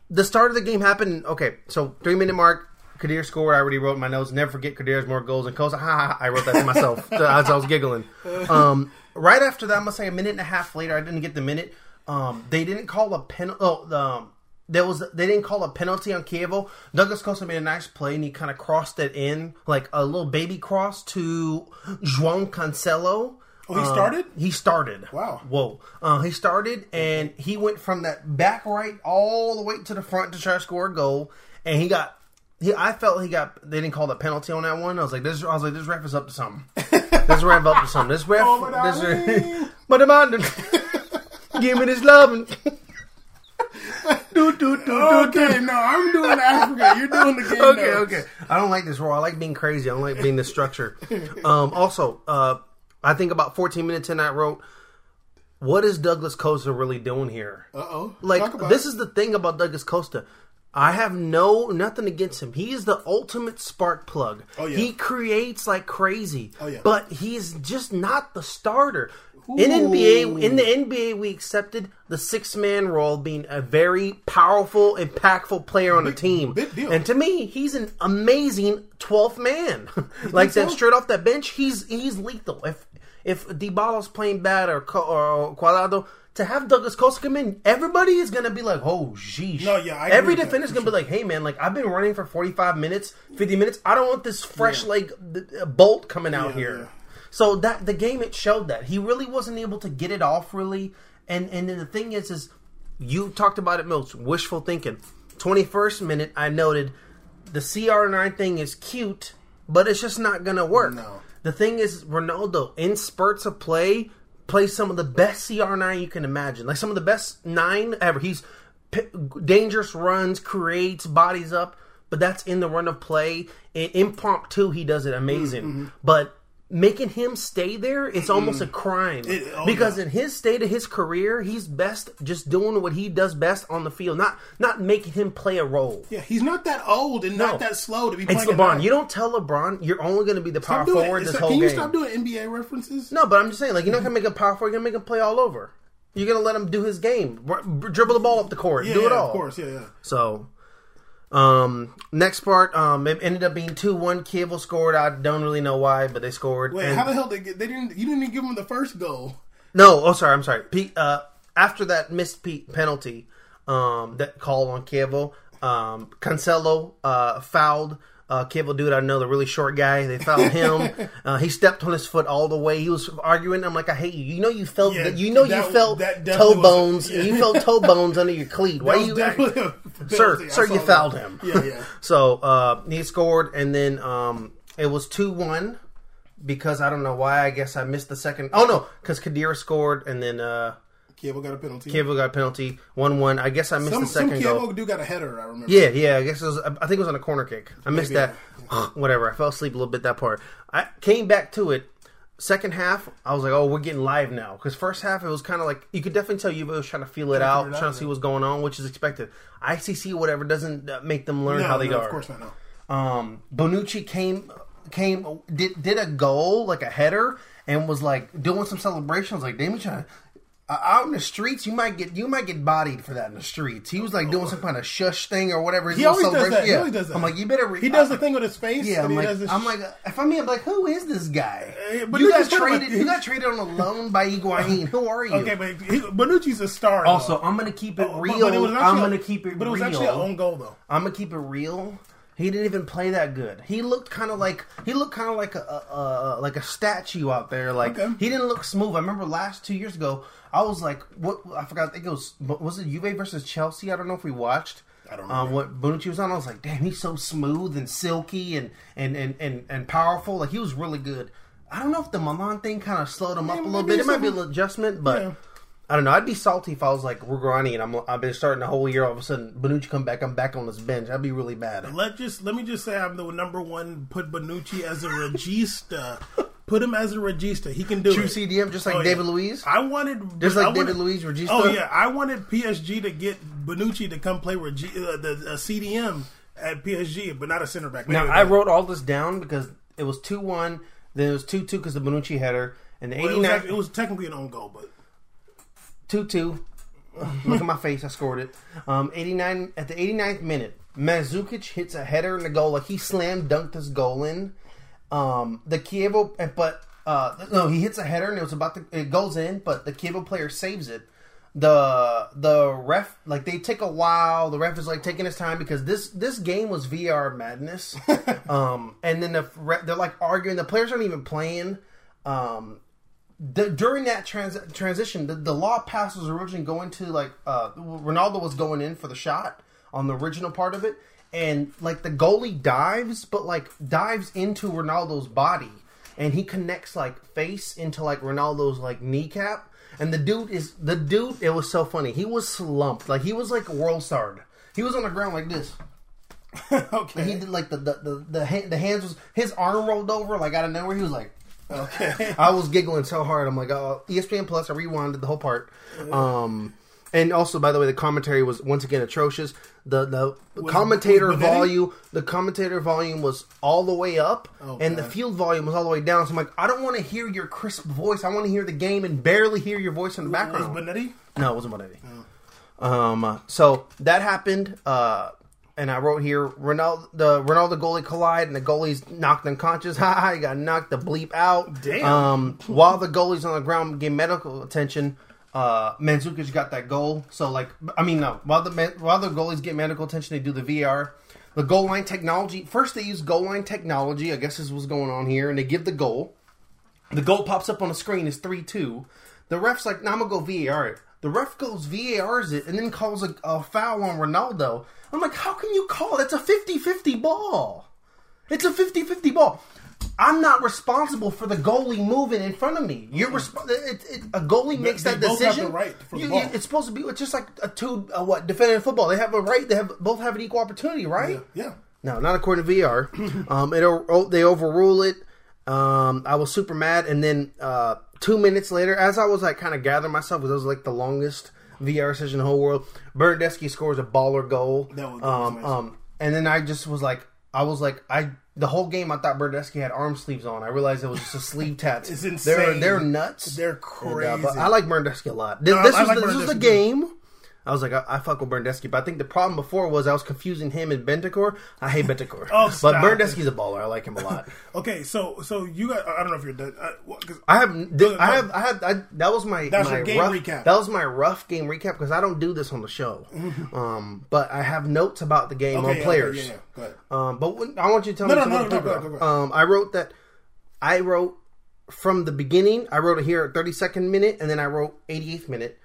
the start of the game happened. Okay, so three minute mark. Kadir scored. I already wrote in my notes. Never forget Kadir has more goals than Costa. Ha, ha, ha. I wrote that to myself as I was giggling. Um, right after that, I'm gonna say a minute and a half later. I didn't get the minute. Um, they didn't call a penalty. Oh, the, um, there was they didn't call a penalty on Chievo. Douglas Costa made a nice play and he kind of crossed it in like a little baby cross to João Cancelo. Oh, he Um, started? He started. Wow. Whoa. Uh, he started and he went from that back right all the way to the front to try to score a goal. And he got. He, I felt he got. They didn't call the penalty on that one. I was like, this. I was like, this ref is up to something. this ref up to something. This ref. Oh, but this darling. but Amanda, give me this loving. Do do do do Okay, no, I'm doing Africa. You're doing the game. okay, notes. okay. I don't like this role. I like being crazy. I don't like being the structure. Um, also, uh, I think about 14 minutes in, I wrote, "What is Douglas Costa really doing here?" Uh oh. Like this is the thing about Douglas Costa. I have no nothing against him. He is the ultimate spark plug. Oh, yeah. He creates like crazy. Oh, yeah. But he's just not the starter. In NBA, in the NBA, we accepted the six man role being a very powerful, impactful player on the team. big deal. And to me, he's an amazing twelfth man. like that straight off that bench, he's he's lethal. If if Dybala's playing bad or or Cuadrado, to have Douglas Costa come in, everybody is gonna be like, "Oh, sheesh." No, yeah, I Every defender's gonna be like, "Hey, man, like I've been running for forty five minutes, fifty minutes. I don't want this fresh like th- uh, bolt coming out Yeah, here." So that the game it showed that he really wasn't able to get it off really, and and then the thing is, is you talked about it, Mills. Wishful thinking. Twenty first minute, I noted the CR nine thing is cute, but it's just not gonna work. No. The thing is, Ronaldo in spurts of play plays some of the best CR9 you can imagine, like some of the best nine ever. He's p- dangerous runs, creates, bodies up, but that's in the run of play. In impromptu, he does it amazing. Mm-hmm. But making him stay there, it's almost a mm. crime It- oh, because yeah. in his state of his career, he's best just doing what he does best on the field, not not making him play a role. Yeah, he's not that old and No. not that slow to be It's playing. a LeBron. nine. You don't tell LeBron you're only going to be the power forward this Stop- whole Can you game. stop doing NBA references? No, but I'm just saying, like, you're not gonna make him power forward. You're gonna make him play all over. You're gonna let him do his game, dribble the ball up the court, Yeah, do it yeah, all. Of course, yeah, yeah. So, um, next part, um, it ended up being two one. Cable scored. I don't really know why, but they scored. Wait, And- how the hell they get? They didn't. You didn't even give them the first goal. no, oh sorry, I'm sorry. Pete, uh, after that missed Pete penalty, um, that call on Cavill, um, Cancelo uh, fouled. Uh, Cavill, dude, I know the really short guy. They fouled him. uh, he stepped on his foot all the way. He was arguing. I'm like, I hate you. You know, you felt. Yeah, you know, that- you felt that toe bones. yeah. You felt toe bones under your cleat. Why you? sir, sir, you that. fouled him. Yeah, yeah. so uh, he scored, and then um, it was two one because I don't know why. I guess I missed the second. Oh no, because Kadir scored, and then uh, Cable got a penalty. Cavill got a penalty, one one. I guess I missed some the some second Cable goal. do got a header. I remember. Yeah, yeah. I guess it was. I think it was on a corner kick. I missed Maybe, that. Whatever. I fell asleep a little bit that part. I came back to it. second half, I was like, oh, we're getting live now. Because first half, it was kind of like you could definitely tell Juve was trying to feel it out, it trying out, to see what's going on, which is expected. ICC, whatever, doesn't uh, make them learn No, how they no, are. of course not. No. Um, Bonucci came came did did a goal like a header and was like doing some celebrations. Like, damn, you trying. Uh, out in the streets, you might get you might get bodied for that in the streets. He was like doing some kind of shush thing or whatever. He always does that. He always does that. I'm like, you better. Re- He does the thing with his face. Yeah, I'm he like, I'm like, if I'm I'm like, who is this guy? Eh, but you got traded. you got traded on a loan by Higuain. Who are you? okay, but he, Bonucci's a star. though. Also, I'm gonna keep it But- real. but it was I'm a- gonna keep it But it was real. actually an own goal though. I'm gonna keep it real. He didn't even play that good. He looked kind of like he looked kind of like a, a, a like a statue out there. Like Okay. he didn't look smooth. I remember last two years ago, I was like, what? I forgot. I think it was was it Juve versus Chelsea. I don't know if we watched. I don't Um, what Bonucci was on, I was like, damn, he's so smooth and silky and and and and, and powerful. Like he was really good. I don't know if the Milan thing kind of slowed him up a little bit. It might be a little adjustment, but. Yeah. I don't know. I'd be salty if I was like Rugani and I'm I've been starting the whole year. All of a sudden, Bonucci come back. I'm back on this bench. I'd be really bad. Let just let me just say I'm the number one. Put Bonucci as a regista. Put him as a regista. He can do True it. CDM, just like Oh, yeah. David Luiz. I wanted Just like wanted- David Luiz, Regista? Oh yeah, I wanted PSG to get Bonucci to come play Regi- uh, the uh, CDM at PSG, but not a center back. Now I not. wrote all this down because it was two one, then it was two two because the Bonucci header, and the Well, it, eighty was, nine act- it was technically an own goal, but two two. Look at my face. I scored it. Um, 89 at the 89th minute, Mandzukic hits a header in the goal. Like he slam dunked this goal in. Um, the Chievo, but uh, no, he hits a header and it was about to. It goes in, but the Chievo player saves it. The the ref like they take a while. The ref is like taking his time because this this game was VR madness. um, and then the re- they're like arguing. The players aren't even playing. Um, the, during that trans- transition, the, the law pass was originally going to like uh, Ronaldo was going in for the shot on the original part of it, and like the goalie dives, but like dives into Ronaldo's body, and he connects like face into like Ronaldo's like kneecap, and the dude is the dude. It was so funny. He was slumped, like he was like a world starred. He was on the ground like this. okay. And he did like the the the, the, hand, the hands was his arm rolled over like out of nowhere. He was like. okay. I was giggling so hard. I'm like, oh, ESPN Plus. I rewinded the whole part. Um, and also, by the way, the commentary was once again atrocious. The the commentator was volume, the commentator volume was all the way up, Oh, and the field volume was all the way down. So I'm like, I don't want to hear your crisp voice. I want to hear the game and barely hear your voice in the Was background. Benetti? No, it wasn't Bonetti. Um, so that happened, uh, and I wrote here Ronaldo, the Ronaldo goalie collide, and the goalie's knocked unconscious. Ha ha! He got knocked the bleep out. Damn. Um, while the goalie's on the ground getting medical attention, uh, Mandzukic got that goal. So like, I mean, no, while the while the goalies get medical attention, they do the VR. The goal line technology. First, they use goal line technology. I guess this was going on here, and they give the goal. The goal pops up on the screen is 3 2. The ref's like, nah, I'm to go VAR it. The ref goes VARs it and then calls a, a foul on Ronaldo. I'm like, how can you call? That's a 50 50 ball. It's a 50 50 ball. I'm not responsible for the goalie moving in front of me. You're resp- it, it, A goalie makes they that decision. right for the You- ball. you- it's supposed to be it's just like a two, uh, what, defending football. They have a right. They have both have an equal opportunity, right? Yeah. No, not according to VR. um, it they overrule it. Um, I was super mad, and then uh, two minutes later, as I was like kind of gathering myself, because it was like the longest VR session in the whole world. Bernadeschi scores a baller goal. That was- that um, um, and then I just was like, I was like, I the whole game I thought Bernadeschi had arm sleeves on. I realized it was just a sleeve tats. It's They're insane. they're nuts. They're And, crazy. uh, but I like Bernadeschi a lot. This, No, this was like the, this was the game. I was like, I, I fuck with Bernadeschi, but I think the problem before was I was confusing him and Bentancur. I hate Bentancur, Oh, but stop Bernadeschi's a baller. I like him a lot. Okay, so so you got I don't know if you're done. Well, 'cause- I have, I have, I have. I, that was my That's my game rough, recap. That was my rough game recap because I don't do this on the show. um, but I have notes about the game okay, on yeah, players. Yeah, yeah, ahead. Um, but when, I want you to tell No, me no, something. no, no, think go about. ahead, go ahead. Um, I wrote that. I wrote from the beginning. I wrote it here at 32nd minute, and then I wrote 88th minute.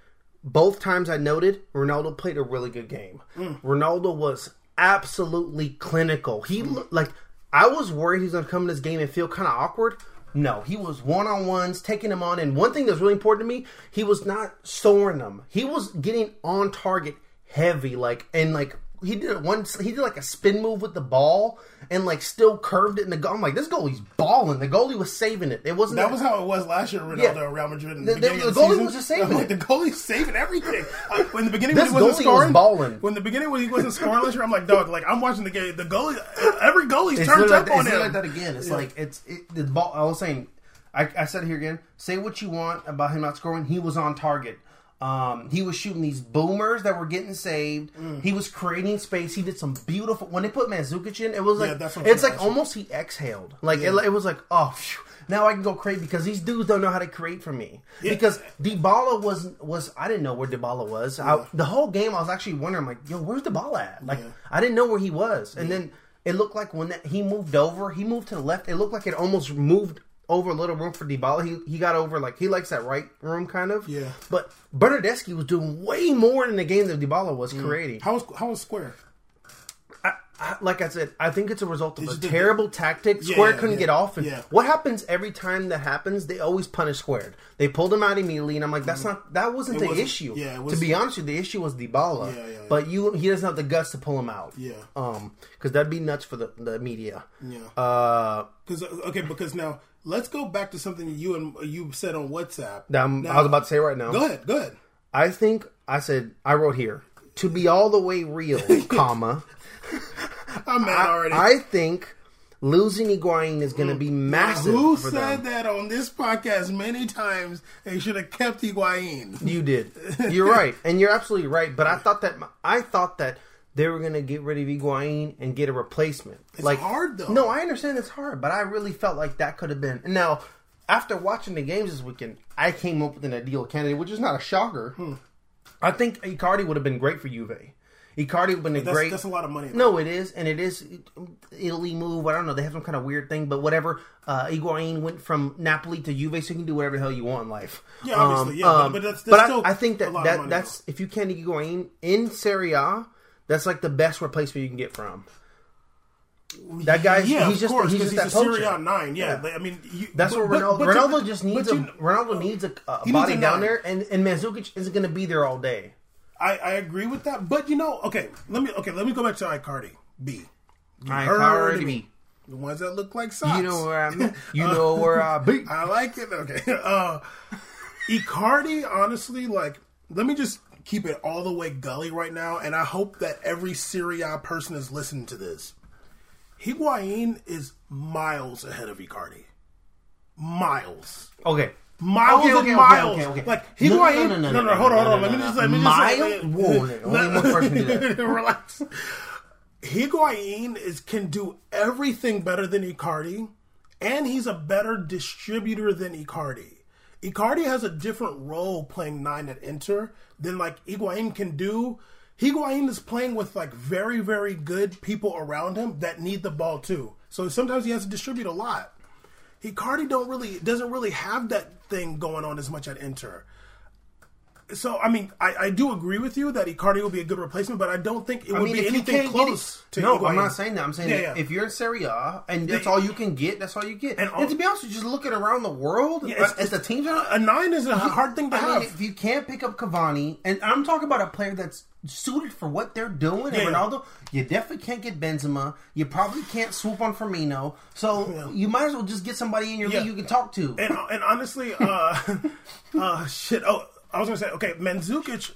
Both times I noted Ronaldo played a really good game. Mm. Ronaldo was absolutely clinical. He looked like I was worried he was going to come in this game and feel kind of awkward. No, he was one on ones, taking him on. And one thing that's really important to me, he was not soaring them. He was getting on target heavy, like and like he did one. He did like a spin move with the ball and like still curved it in the goal. I'm like, this goalie's balling. The goalie was saving it. It wasn't That was how it was last year, Ronaldo Yeah. Real Madrid. In The- the, the- the goalie season. was just saving like, it. The goalie's saving everything. Uh, when the beginning when he wasn't was scoring, balling. when the beginning when he wasn't scoring last year, I'm like, dog, like I'm watching the game. The goalie, every goalie's It's turned up like, on it's him. like that again. It's Yeah. like it's it, the ball. I was saying, I, I said it here again. Say what you want about him not scoring. He was on target. Um, he was shooting these boomers that were getting saved. Mm. He was creating space. He did some beautiful. When they put Mandzukic in, it was like Yeah, it's like almost he exhaled. Like Yeah. it, it was like oh. phew. Now I can go crazy because these dudes don't know how to create for me. Yeah. Because Dybala was was I didn't know where Dybala was. I, the whole game I was actually wondering like, yo, where's Dybala at? Like. I didn't know where he was, and then it looked like when that, he moved over, he moved to the left. It looked like it almost moved over a little room for Dybala. He he got over like he likes that right room kind of. Yeah. But Bernardeschi was doing way more in the game than Dybala was Mm. creating. How was how was Square? I, I, like I said, I think it's a result of a terrible tactic. Yeah, Square yeah, couldn't yeah. get off, and Yeah. what happens every time that happens? They always punish Squared. They pulled him out immediately, and I'm like, that's not that wasn't It the wasn't- issue. yeah, it to be honest with you, the issue was Dybala. Yeah, yeah, yeah. But you, he doesn't have the guts to pull him out. Yeah. um, because that'd be nuts for the the media. Yeah. Uh, Because okay, because now let's go back to something you and you said on WhatsApp. that I'm- I was about to say right now. Go ahead, go ahead. I think I said I wrote here to be all the way real, comma. I'm mad already. I think losing Higuain is going to be mm. massive. Who said them. that on this podcast many times? They should have kept Higuain. You did. You're right, and you're absolutely right. But I thought that I thought that they were going to get rid of Higuain and get a replacement. It's hard, though. No, I understand it's hard, but I really felt like that could have been. Now, after watching the games this weekend, I came up with an ideal candidate, which is not a shocker. Hmm. I think Icardi would have been great for Juve. Icardi would have been a That's, great. that's a lot of money. No, it is, and it is Italy move. I don't know. They have some kind of weird thing, but whatever. Uh, Higuain went from Napoli to Juve, so you can do whatever the hell you want in life. Yeah, obviously, yeah, but- but that's- that's but I- still I, think that, that that's if you can get Higuain in Serie A, that's like the best replacement you can get from. That guy, yeah, he's of just course, he's 'cause just he's that a poacher. Serie A nine. Yeah, Yeah. like, I mean, you, That's but- what Ronaldo. but- but Ronaldo you- just needs but a Ronaldo needs a, a He needs body a down nine. there, and and Mandzukic isn't going to be there all day. I, I agree with that, but you know, okay, let me okay, let me go back to Icardi B. You Icardi B. The ones that look like socks. You know where I'm. You know where I be. I like it. Okay. Uh Icardi, honestly, like, let me just keep it all the way gully right now, and I hope that every Serie A person is listening to this. Higuain is miles ahead of Icardi. Miles. Okay. Miles Okay, and okay, okay, miles. okay, okay. Like No, no, Higuain. no, no, no, no, no, hold on, hold on. Let me just let me just Mile? Whoa, only one person do that. Relax. Higuain is can do everything better than Icardi, and he's a better distributor than Icardi. Icardi has a different role playing nine at Inter than like Higuain can do. Higuain is playing with like very, very good people around him that need the ball too. So sometimes he has to distribute a lot. Icardi don't really doesn't really have that thing going on as much at Inter. So I mean, I, I do agree with you that Icardi will be a good replacement, but I don't think it I would mean, be anything close to. no, Higuain. I'm not saying that. I'm saying Yeah, that yeah. if you're in Serie A and that's They- all you can get, that's all you get. And And, to be honest, you just looking around the world. Yeah, Yeah, it's- it's, the teams are. a nine is a hard thing to I have. mean, if you can't pick up Cavani, and I'm talking about a player that's suited for what they're doing, Yeah, and yeah. Ronaldo, you definitely can't get Benzema. You probably can't swoop on Firmino. So you might as well just get somebody in your Yeah. league you can talk to. and and honestly, uh, uh, shit. Oh, I was gonna say, okay, Mandzukic.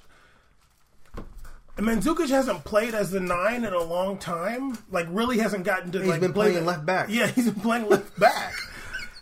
Mandzukic hasn't played as the nine in a long time. Like, really hasn't gotten to. He's like, been play playing the- left back. Yeah, he's been playing left back.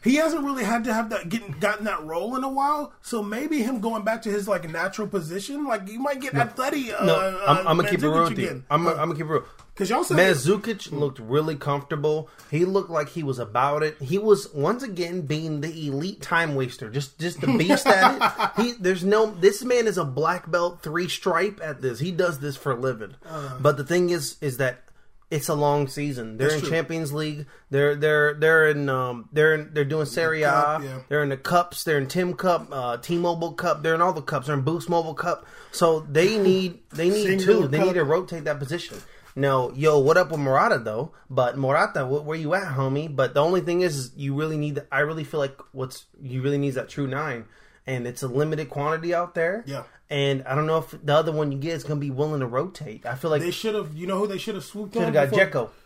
He hasn't really had to have that getting gotten that role in a while. So maybe him going back to his like natural position, like you might get Atleti. Uh, No, uh, I'm, I'm gonna keep it real with you. again. I'm, I'm gonna keep it real. Because y'all said Mandzukic looked really comfortable. He looked like he was about it. He was once again being the elite time waster, just just the beast at it. He there's no this man is a black belt three stripe at this. He does this for a living. but the thing is, is that it's a long season. They're That's in true. Champions League. They're they're they're in um they're in, they're doing Serie A. Cup, yeah. They're in the cups. They're in Tim Cup, uh, T-Mobile Cup. They're in all the cups. They're in Boost Mobile Cup. So they need they need two. They Cup. need to rotate that position. Now, yo, what up with Morata though? But Morata, wh- where you at, homie? But the only thing is, is you really need. I really feel like what's you really need is that true nine. and it's a limited quantity out there. Yeah. And I don't know if the other one you get is going to be willing to rotate. I feel like They should have. You know who they should have swooped should on? have got Dzeko.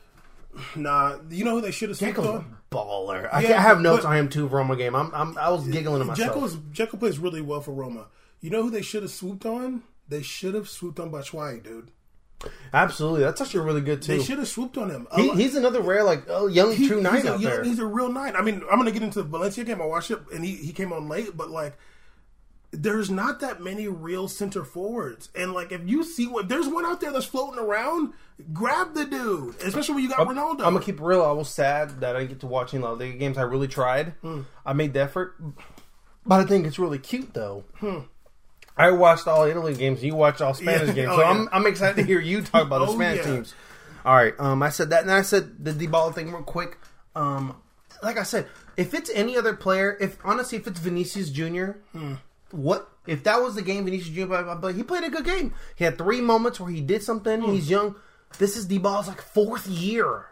Nah, you know who they should have swooped Dzeko's on? a baller. I, Yeah, I have notes but- on him too. Roma game. I'm, I'm I was giggling to myself. Dzeko's Dzeko plays really well for Roma. You know who they should have swooped on? They should have swooped on Batshuayi, dude. Absolutely, that's actually a really good too. They should have swooped on him. He, he's another rare, like oh, young he- true nine he's a, out there. He's a real nine. I mean, I'm gonna get into the Valencia game. I watched it, and he he came on late, but like. There's not that many real center forwards, and like if you see what there's one out there that's floating around, grab the dude. Especially when you got Ronaldo. I'm gonna keep it real. I was sad that I didn't get to watching a lot of the games. I really tried. Hmm. I made the effort, but I think it's really cute though. I watched all Italy games. You watched all Spanish Yeah. games, Oh, so yeah. I'm I'm excited to hear you talk about the Oh, Spanish yeah. teams. All right, um, I said that, and I said the Dybala thing real quick. Um, like I said, if it's any other player, if honestly, if it's Vinicius Junior, Hmm. What if that was the game Vinicius Junior? Blah, he played a good game. He had three moments where he did something. Hmm. He's young. This is Dybala's like fourth year.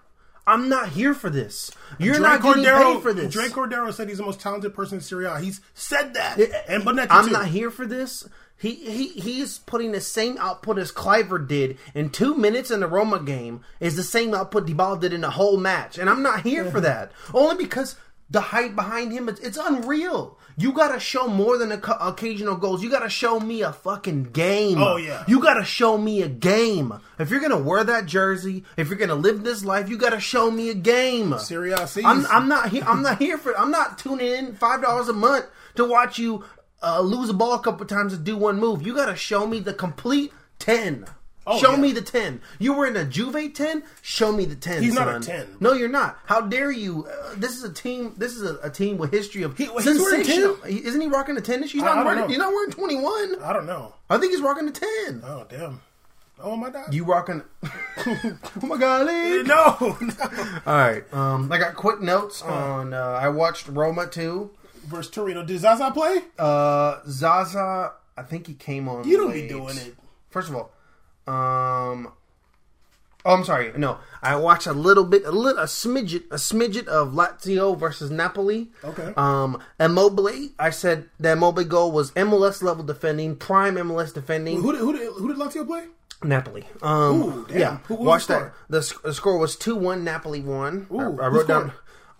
I'm not here for this. You're Drake not getting Cordero, paid for this. Drake Cordero said he's the most talented person in Serie A. He's said that, Yeah, and Bonetti I'm too. not here for this. He he he's putting the same output as Kluivert did in two minutes in the Roma game is the same output Dybala did in the whole match, and I'm not here for that. Only because the hype behind him it's, it's unreal. You gotta show more than oca- occasional goals. You gotta show me a fucking game. Oh, yeah. You gotta show me a game. If you're gonna wear that jersey, if you're gonna live this life, you gotta show me a game. Sees. I'm, I'm not here. I'm not here for. I'm not tuning in five dollars a month to watch you uh, lose a ball a couple times and do one move. You got to show me the complete ten. Oh, show yeah. me the ten. You were in a Juve ten. Show me the ten. He's not a 10. No, you're not. How dare you? Uh, this is a team. This is a, a team with history of He- he's wearing. He- Isn't he rocking a ten? He's I not don't wearing. know. He's not wearing twenty one. I don't know. I think he's rocking a ten. Oh damn. Oh my god. You rocking? oh my god! No. no. All right. Um, I got quick notes on. Uh, I watched Roma too. Versus Torino. Did Zaza play? Uh, Zaza, I think he came on. You don't be doing it. First of all, um, oh, I'm sorry. No, I watched a little bit, a little, a smidget, a smidget of Lazio versus Napoli. Okay. Um, Immobile. I said that Immobile goal was MLS level defending, prime MLS defending. Who did, who did who did Lazio play? Napoli. Um, Ooh, damn. yeah. Who- was Watch that. The, sc- the score was two one. Napoli won. Ooh, I, I wrote down.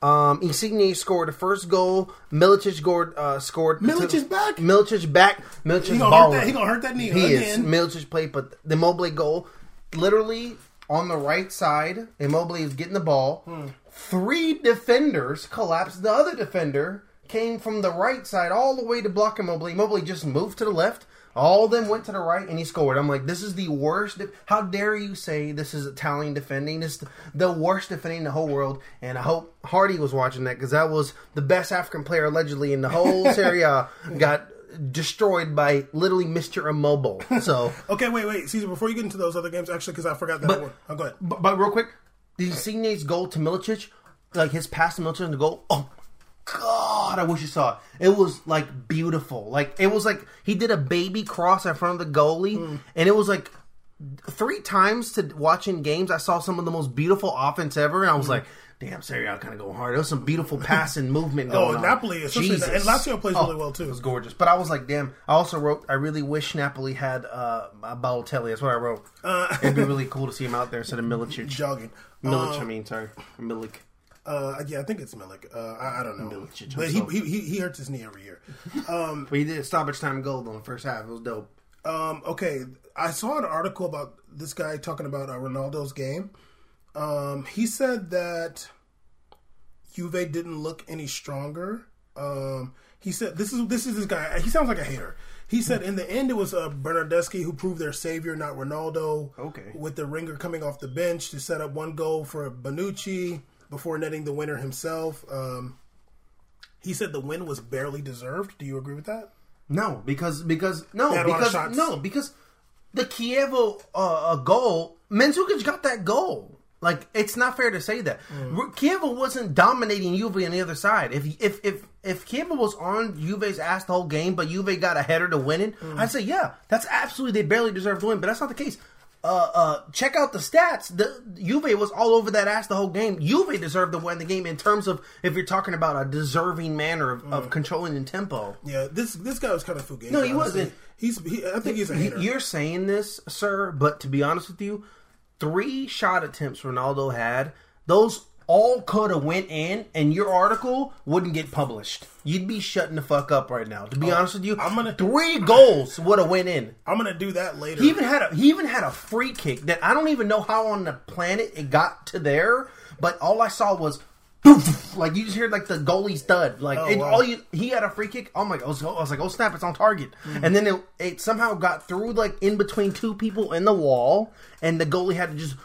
Um, Insigne scored the first goal. Milicic scored. Uh, scored. Milicic is back? Milicic back. Milicic He gonna hurt that. He gonna hurt that knee He is. again. Milicic played, but the Immobile goal, literally on the right side, Immobile is getting the ball. Hmm. Three defenders collapsed. The other defender came from the right side all the way to block Immobile. Immobile just moved to the left. All of them went to the right, and he scored. I'm like, this is the worst. de- How dare you say this is Italian defending? This is the worst defending in the whole world. And I hope Hardy was watching that because that was the best African player allegedly in the whole Serie A. Got destroyed by literally Mr. Immobile. So, Okay, wait, wait, Caesar. Before you get into those other games, actually, because I forgot that one. Oh, go ahead. but, but real quick, the Insigne's goal to Milicic, like his pass to Milicic and the goal. Oh God, I wish you saw it. It was like beautiful. Like it was like he did a baby cross in front of the goalie, and it was like three times to watching games. I saw some of the most beautiful offense ever, and I was like. Damn, Serie A kind of going hard. There was some beautiful passing movement Oh, going on. Napoli, especially- Jesus. and Lazio plays really Oh, well, too. It was gorgeous. But I was like, damn. I also wrote, I really wish Napoli had uh, Balotelli. That's what I wrote. Uh, It'd be really cool to see him out there instead of Milicic. Jogging. Milic, Um, I mean, sorry, Milik. Uh, yeah, I think it's Milik. Uh, I, I don't know, Milicic but he, he he hurts his knee every year. But he did stoppage time goal on the first half. It was dope. Um, okay, I saw an article about this guy talking about uh, Ronaldo's game. Um, he said that Juve didn't look any stronger. Um, he said this is this is this guy. He sounds like a hater. He said in the end it was uh, Bernardeschi who proved their savior, not Ronaldo. Okay. With the ringer coming off the bench to set up one goal for Bonucci before netting the winner himself. Um, he said the win was barely deserved. Do you agree with that? No, because because no, They had a lot of because no, because the Chievo uh, uh, goal, Mandzukic got that goal. Like it's not fair to say that Mm. Chievo wasn't dominating Juve on the other side. If if if if Chievo was on Juve's ass the whole game, but Juve got a header to win it, Mm. I'd say yeah, that's absolutely they barely deserved to win. But that's not the case. Uh, uh, check out the stats. The Juve was all over that ass the whole game. Juve deserved to win the game in terms of if you're talking about a deserving manner of, Mm. of controlling the tempo. Yeah, this this guy was kind of fugazi. No, he honestly. wasn't. He's he, I think he's a hater. You're saying this, sir, but to be honest with you, three shot attempts Ronaldo had, those all could have went in, and your article wouldn't get published. You'd be shutting the fuck up right now. To be honest with you, Oh, I'm gonna- three goals would have went in. I'm gonna do that later. He even had a he even had a free kick that I don't even know how on the planet it got to there, but all I saw was like you just hear like the goalie's thud. Like Oh, it, wow. all you he had a free kick. Oh my! I was, I was like, oh snap! It's on target. Mm-hmm. And then it, it somehow got through like in between two people in the wall, and the goalie had to just.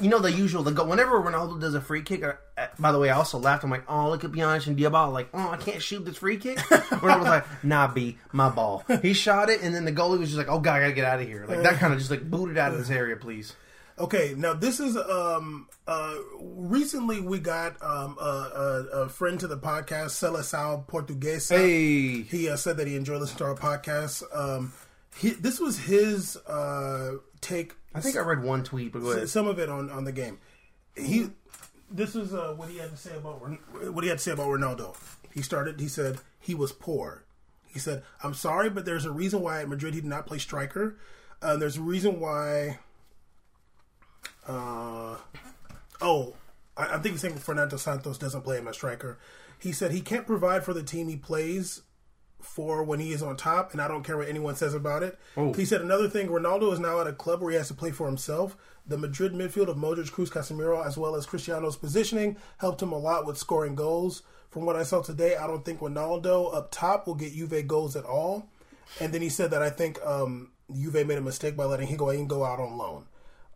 You know the usual. The go whenever Ronaldo does a free kick. uh, uh, by the way, I also laughed. I'm like, oh look at Pjanic and Dybala. Like, oh I can't shoot this free kick. Ronaldo was like, nah, B, my ball. He shot it, and then the goalie was just like, oh god, I gotta get out of here. Like that kind of just like booted out of this area, please. Okay, now this is um uh recently we got um a, a, a friend to the podcast, Celesao Portuguesa. Hey. He uh, said that he enjoyed listening to our podcast. Um, he, this was his uh take. I think I read one tweet, but go ahead. some of it on on the game. He this is uh, what he had to say about what he had to say about Ronaldo. He started. He said he was poor. He said, "I'm sorry, but there's a reason why at Madrid he did not play striker. Uh, there's a reason why." Uh, oh, I, I think he's saying Fernando Santos doesn't play him as striker. He said he can't provide for the team he plays for when he is on top, and I don't care what anyone says about it. He said another thing: Ronaldo is now at a club where he has to play for himself. The Madrid midfield of Modric, Kroos, Casemiro, as well as Cristiano's positioning helped him a lot with scoring goals. From what I saw today, I don't think Ronaldo up top will get Juve goals at all. And then he said that I think um, Juve made a mistake by letting Higuain go out on loan.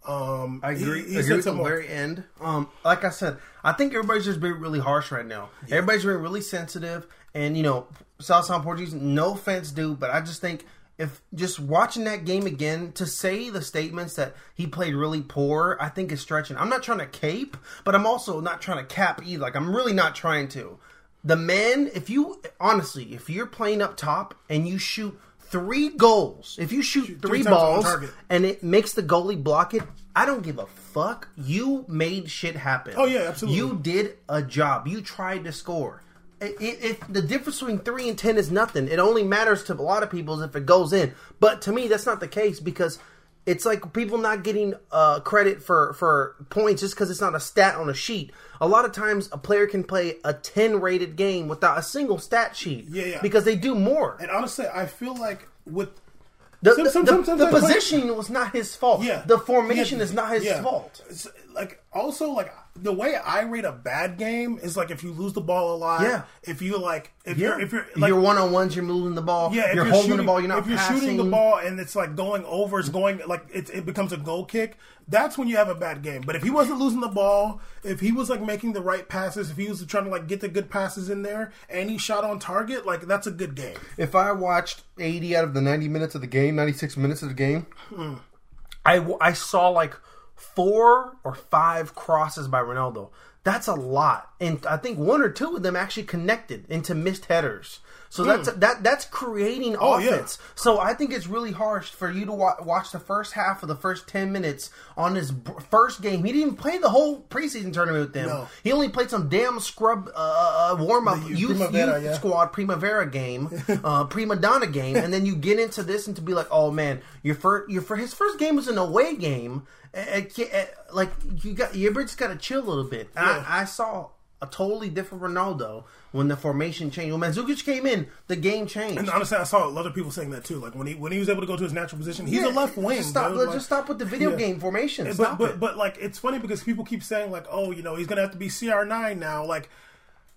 Um, I agree. He, he agree the very end. Um, like I said, I think everybody's just being really harsh right now. Everybody's being really sensitive, and you know, South Sound Portuguese. No offense, dude, but I just think if just watching that game again to say the statements that he played really poor, I think is stretching. I'm not trying to cape, but I'm also not trying to cap either. Like I'm really not trying to. The man, if you honestly, if you're playing up top and you shoot three goals, if you shoot, three, three balls and it makes the goalie block it, I don't give a fuck. You made shit happen. Oh, yeah, absolutely. You did a job. You tried to score. It, it, the difference between three and ten is nothing. It only matters to a lot of people if it goes in. But to me, that's not the case because it's like people not getting uh, credit for for points just because it's not a stat on a sheet. A lot of times, a player can play a ten rated game without a single stat sheet. Yeah, yeah. Because they do more. And honestly, I feel like with The, Some- the- some- the- sometimes the positioning was not his fault. Yeah. The formation Yeah, is not his yeah. fault. It's, like also like the way I rate a bad game is like if you lose the ball a lot. Yeah. If you like if Yeah. you're if you're like you're one on ones, you're moving the ball. yeah, if you're, you're, holding shooting, the ball. You're not if you're passing. shooting the ball and it's like going over, it's going like it, it becomes a goal kick. That's when you have a bad game. But if he wasn't losing the ball, if he was like making the right passes, if he was trying to like get the good passes in there, and he shot on target, like that's a good game. If I watched 80 out of the 90 minutes of the game, 96 minutes of the game, hmm. I I saw like four or five crosses by Ronaldo. That's a lot, and I think one or two of them actually connected into missed headers. So that's that that's creating Hmm. Oh, yeah. offense. So I think it's really harsh for you to wa- watch the first half of the first ten minutes on his b- first game. He didn't even play the whole preseason tournament with them. No. He only played some damn scrub uh, warm up youth, Primavera, youth yeah. squad Primavera game, uh, Prima Donna game, and then you get into this and to be like, oh man, your first, your fir- his first game was an away game. Eh, eh, eh, Like you got, you just got to chill a little bit. Yeah. I, I saw a totally different Ronaldo when the formation changed. When Mandzukic came in, the game changed. And honestly, I saw a lot of people saying that too. Like when he when he was able to go to his natural position, he's a left wing. Just stop, Like- just stop with the video Yeah. game formation. but Stop but but like it's funny because people keep saying like, oh, you know, he's gonna have to be CR nine now. Like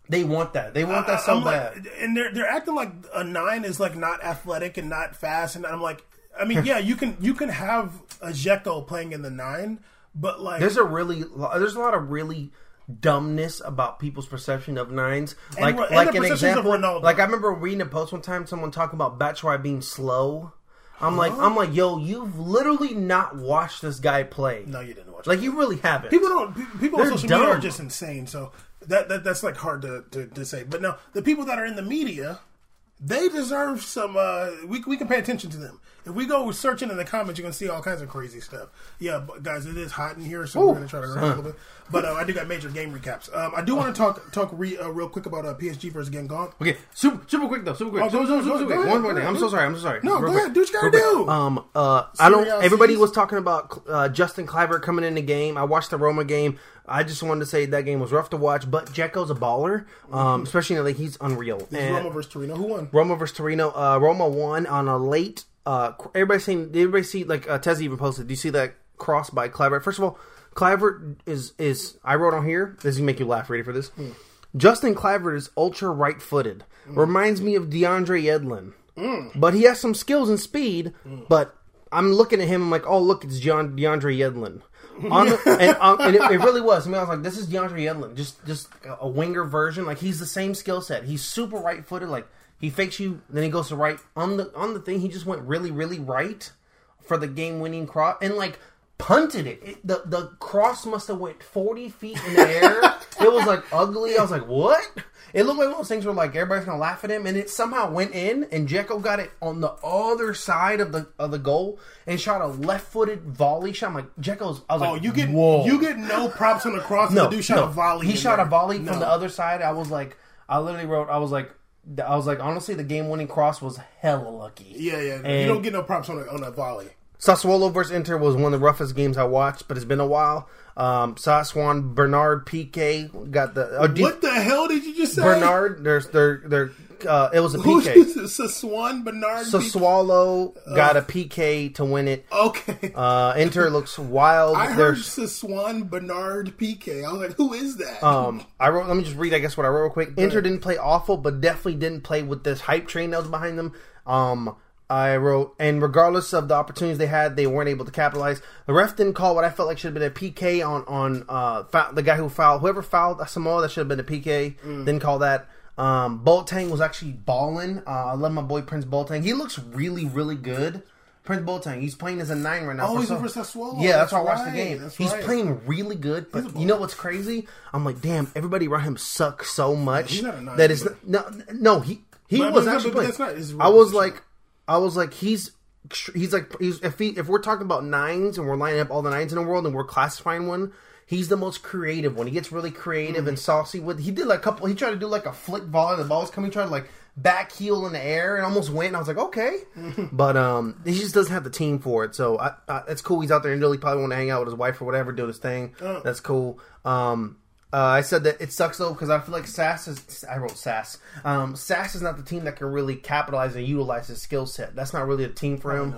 they want that. They want that I- so bad. like, and they're they're acting like a nine is like not athletic and not fast, and I'm like, I mean, yeah, you can you can have a Dzeko playing in the nine, but like There's a really there's a lot of really dumbness about people's perception of nines. Like and like the an example, like I remember reading a post one time, someone talking about Batshuayi being slow. I'm like I'm like yo, you've literally not watched this guy play. no, you didn't watch. Like you really haven't. people don't people on social media are just insane. So that, that that's like hard to, to, to say. But now the people that are in the media they deserve some. Uh, we we can pay attention to them. If we go searching in the comments, you're gonna see all kinds of crazy stuff. Yeah, but guys, it is hot in here, so we're gonna try to run a little bit. But uh, I do got major game recaps. Um, I do want to talk talk re, uh, real quick about uh, PSG versus Guingamp. Okay, super super quick though, super quick. Oh, super, super, super quick. One more thing. I'm so sorry. I'm so sorry. No, Real go quick. ahead. Do what you gotta Real quick. do. Um, uh, I don't. Everybody was talking about uh, Justin Kluivert coming in the game. I watched the Roma game. I just wanted to say that game was rough to watch, but Dzeko's a baller, um, especially in the league. He's unreal. This And- Roma versus Torino. Who won? Roma versus Torino. Uh, Roma won on a late. Uh, everybody saying. Did everybody see like uh, Tezzy even posted? Do you see that cross by Kluivert? First of all, Kluivert is is I wrote on here. This is gonna make you laugh. Ready for this? Justin Kluivert is ultra right footed. Reminds me of DeAndre Yedlin, but he has some skills and speed. But I'm looking at him. I'm like, oh look, it's John DeAndre Yedlin. On the, and, um, and it, it really was. I mean, I was like, "This is DeAndre Yedlin, just just a winger version. Like he's the same skill set. He's super right footed. Like he fakes you, then he goes to right on the on the thing. He just went really really right for the game winning cross and like punted it. it. The the cross must have went forty feet in the air. it was like ugly. I was like, what? It looked like one of those things where like everybody's gonna laugh at him, and it somehow went in, and Dzeko got it on the other side of the of the goal and shot a left footed volley shot. I'm like Dzeko's. I was Oh, like, you get whoa. you get no props on the cross. no, dude shot no. a volley. He shot there. a volley No. from the other side. I was like, I literally wrote, I was like, I was like, honestly, the game winning cross was hella lucky. Yeah, yeah. you don't get no props on a, on a volley. Sassuolo versus Inter was one of the roughest games I watched, but it's been a while. Um, Sassuan Bernard PK got the uh, What the hell did you just say? Bernard. There's their their uh, it was a PK. Sassuan Bernard. Sassuolo got a PK to win it. Okay. Uh, Inter looks wild. I heard There's Sassuan Bernard PK. I was like, who is that? Um, I wrote. Let me just read. I guess what I wrote real quick. Inter didn't play awful, but definitely didn't play with this hype train that was behind them. Um, I wrote, and regardless of the opportunities they had, they weren't able to capitalize. The ref didn't call what I felt like should have been a PK on on uh foul, the guy who fouled whoever fouled Samoa. That should have been a PK. Didn't call that. Um, Boateng was actually balling. Uh, I love my boy Prince Boateng. He looks really really good. Prince Boateng. He's playing as a nine right now. Oh, he's over Sassuolo. Yeah, that's, That's why I watched the game. that's He's right. playing really good, but you know what's crazy? I'm like, damn, everybody around him sucks so much He's not a nine, that is but- no, no. He he But- was actually playing. not I was position. like, I was like, he's he's like he's if he if we're talking about nines and we're lining up all the nines in the world and we're classifying one. He's the most creative one. He gets really creative and saucy with. He did like a couple. He tried to do like a flick volley. And the ball was coming. He tried to like back heel in the air and almost went. And I was like, okay, but um, he just doesn't have the team for it. So I, I, it's cool. He's out there in Italy. Probably want to hang out with his wife or whatever, do his thing. That's cool. Um, uh, I said that it sucks though because I feel like Sass is. I wrote Sass. Um, Sass is not the team that can really capitalize and utilize his skill set. That's not really a team for him.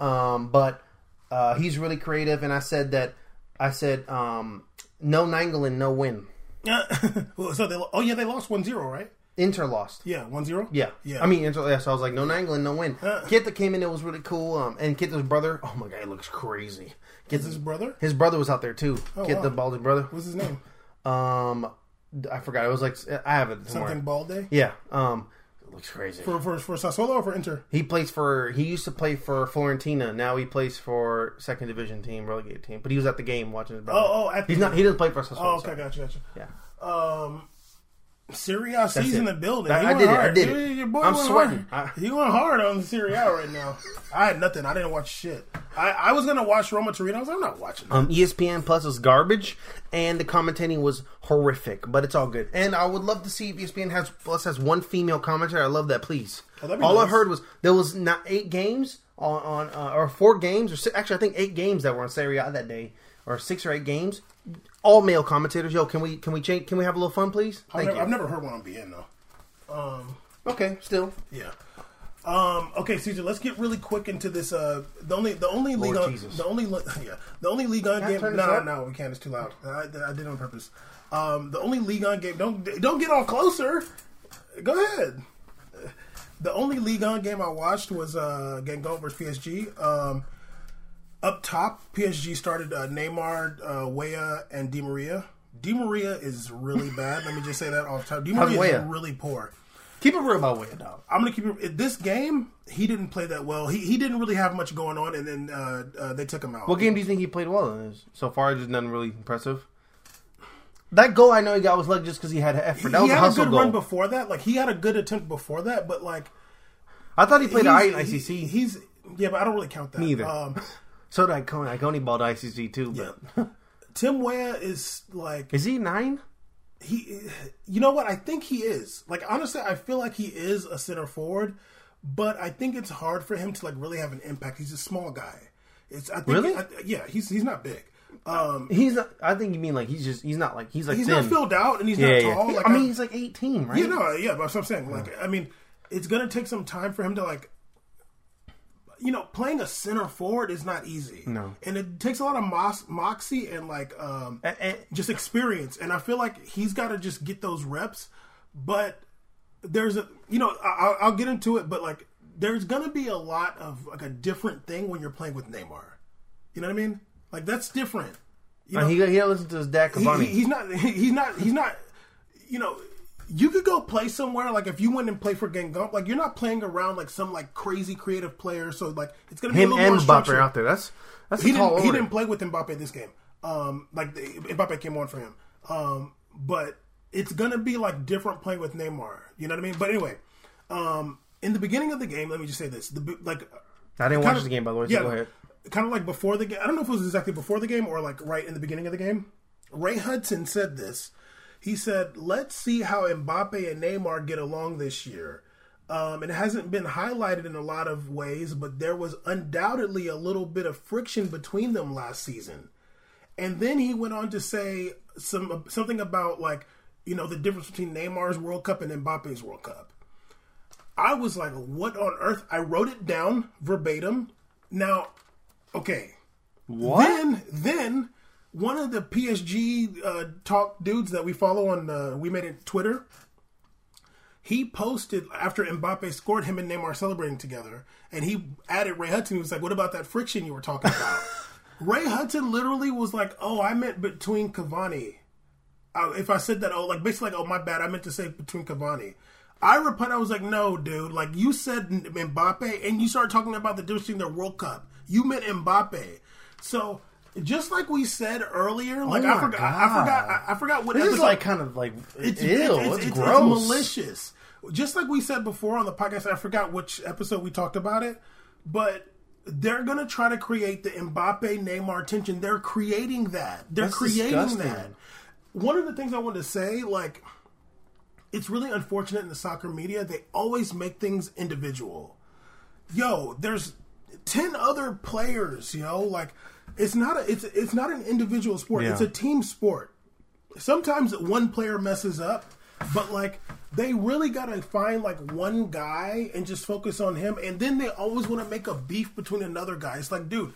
Um, but uh, he's really creative, and I said that. I said um, no Nainggolan, no win. well, so they, oh yeah, they lost 1-0, right? Inter lost. Yeah, 1-0? Yeah, Yeah. I mean, Inter. Yeah, so I was like, no Nainggolan, no win. Kit that came in, it was really cool. Um, and Kit's brother. Oh my god, he looks crazy. Kit's His brother? his brother was out there too. Kit wow. the Balde brother. What's his name? Um, I forgot. It was like I have it somewhere. Something Balde? Yeah. Um, it looks crazy. For, for, for Sassuolo or for Inter? He plays for. He used to play for Florentina. Now he plays for second division team, relegated team. But he was at the game watching his brother. Oh, oh, at the- he's not. He doesn't play for Sassuolo. Oh, okay, sorry. gotcha, gotcha. Yeah. Um, Serie A season it. the building. I- I did it, I hard. did Your- it. Boy I'm sweating. Hard. I- he went hard on Serie A right now. I had nothing. I didn't watch shit. I, I was gonna watch Roma Torino. I was like, I'm not watching. That. Um, ESPN Plus was garbage, and the commentating was horrific. But it's all good. And I would love to see if ESPN has Plus has one female commentator. I love that. Please. Oh, all I heard was there was not eight games on, on uh, or four games or six, actually I think eight games that were on Serie A that day or six or eight games. All male commentators. Yo, can we can we change? Can we have a little fun, please? I've, Thank never, you. I've never heard one on beIN though. Um, Okay, still. yeah. Um, okay, CJ, let's get really quick into this. Uh, the only, the only league, on, Jesus. the only, yeah, the only Ligue 1 I game. turn No, this no, up? no, we can't. It's too loud. I, I did it on purpose. Um, the only Ligue 1 game. Don't, don't get all closer. Go ahead. The only Ligue 1 game I watched was uh, Guingamp versus PSG. Um, up top, PSG started uh, Neymar, uh, Weah, and Di Maria. Di Maria is really bad. Let me just say that off top. Di Maria is really poor. Keep it real about Wade, dog. I'm gonna keep it. This game, he didn't play that well. He he didn't really have much going on, and then uh, uh, they took him out. What game do you think he played well in? So far, just nothing really impressive. That goal I know he got was lucky just because he had effort. That he was had a hustle good goal. run before that. Like he had a good attempt before that, but like I thought he played He's- I in ICC. he's yeah, but I don't really count that. Me either. Um, so did Nkunku. Nkunku balled ICC too. But Tim Weah is like is he nine? he. You know what? I think he is. Like honestly, I feel like he is a center forward, but I think it's hard for him to like really have an impact. He's a small guy. It's I think Really? I, yeah, he's he's not big. Um, He's not. I think you mean like he's just. He's not like he's like he's thin. not filled out and he's yeah, not yeah. tall. Like, I mean, he's like eighteen, right? You know, yeah, but that's what I'm saying. Like, I mean, it's gonna take some time for him to like, you know, playing a center forward is not easy. No. and it takes a lot of mos- moxie and like um, A- a- just experience. And I feel like he's got to just get those reps. But there's a, you know, I- I'll, I'll get into it, but like, there's gonna be a lot of like a different thing when you're playing with Neymar. You know what I mean? Like that's different. You Uh, know, he he listened to his dad he, he- he's not he's not he's not you know you could go play somewhere like if you went and play for Guingamp like you're not playing around like some like crazy creative player so like it's gonna be Him a little and more Mbappe out there. That's that's he didn't he didn't play with Mbappe this game um like the, Mbappe came on for him um but it's gonna be like different playing with Neymar you know what I mean but anyway um in the beginning of the game let me just say this the like I didn't watch of- the game by the way. So yeah, go ahead. Kind of like before the game. I don't know if it was exactly before the game or like right in the beginning of the game. Ray Hudson said this. He said, "Let's see how Mbappe and Neymar get along this year." Um, it hasn't been highlighted in a lot of ways, but there was undoubtedly a little bit of friction between them last season. And then he went on to say some something about like you know the difference between Neymar's World Cup and Mbappe's World Cup. I was like, what on earth? I wrote it down verbatim. Now, okay. What? Then, then one of the PSG uh, talk dudes that we follow on uh, we made it Twitter. He posted after Mbappe scored him and Neymar celebrating together, and he added Ray Hudson. He was like, "What about that friction you were talking about?" Ray Hudson literally was like, "Oh, I meant between Cavani." Uh, if I said that, oh, like basically, like, oh, my bad. I meant to say between Cavani. I replied, I was like, no, dude. Like you said Mbappe, and you started talking about the difference between their World Cup. You meant Mbappe. So just like we said earlier, like oh I forgot, I, I forgot, I, forgot what This is like kind of like it's, ew. it's, It's, it's, it's malicious. Just like we said before on the podcast, I forgot which episode we talked about it, but they're gonna try to create the Mbappe Neymar tension. They're creating that. They're That's creating disgusting. that. One of the things I wanted to say, like, it's really unfortunate in the soccer media. They always make things individual. Yo, there's ten other players. You know, like it's not a it's it's not an individual sport. Yeah. It's a team sport sometimes one player messes up, but like they really gotta find like one guy and just focus on him, and then they always want to make a beef between another guy. It's like, dude.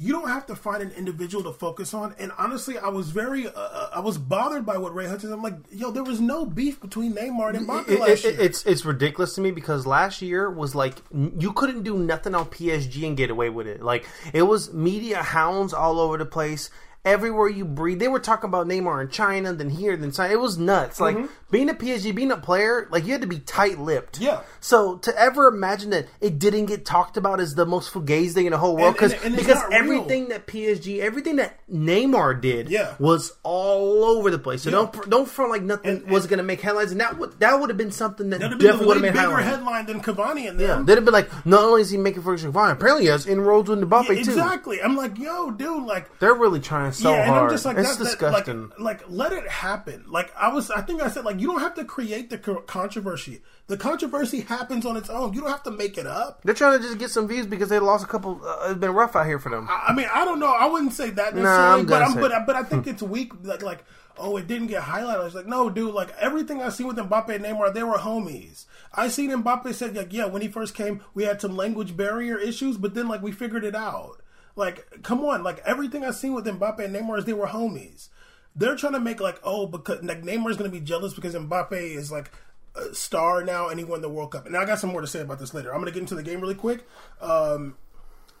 You don't have to find an individual to focus on, and honestly, I was very, uh, I was bothered by what Ray Hudson. I'm like, yo, there was no beef between Neymar and Mbappe It- last it- year. it's it's ridiculous to me because last year was like you couldn't do nothing on PSG and get away with it. Like it was media hounds all over the place. Everywhere you breathe, they were talking about Neymar in China, then here, then China. It was nuts. Like being a PSG, being a player, like you had to be tight lipped. Mm-hmm. Yeah. So to ever imagine that it didn't get talked about as the most fugazi thing in the whole world, And- because and- and because not real. everything that PSG, everything that Neymar did, Yeah. was all over the place. So don't don't front like nothing was going to make headlines, and that would that would have been something that That'd been definitely would have made bigger headlines. headline than Cavani and Yeah, them. they'd have been like, not only is he making Ferguson fine, apparently he has inroads with Mbappe Yeah, too. exactly. I'm like, yo, dude, like They're really trying so yeah, and hard. I'm just like, it's that, that- like, like, let it happen. Like, I was, I think I said, like, you don't have to create the controversy. The controversy happens on its own. You don't have to make it up. They're trying to just get some views because they lost a couple. Uh, it's been rough out here for them. I I mean, I don't know. I wouldn't say that Nah, necessarily, I'm but I'm, but but I think it's weak. Like like oh, it didn't get highlighted. I was like, no, dude. Like everything I seen with Mbappe and Neymar, they were homies. I seen Mbappe said like, yeah, when he first came, we had some language barrier issues, but then like we figured it out. Like, come on, like everything I've seen with Mbappe and Neymar is they were homies. They're trying to make like, oh, because like Neymar's going to be jealous because Mbappe is like a star now and he won the World Cup. And I got some more to say about this later. I'm going to get into the game really quick. Um,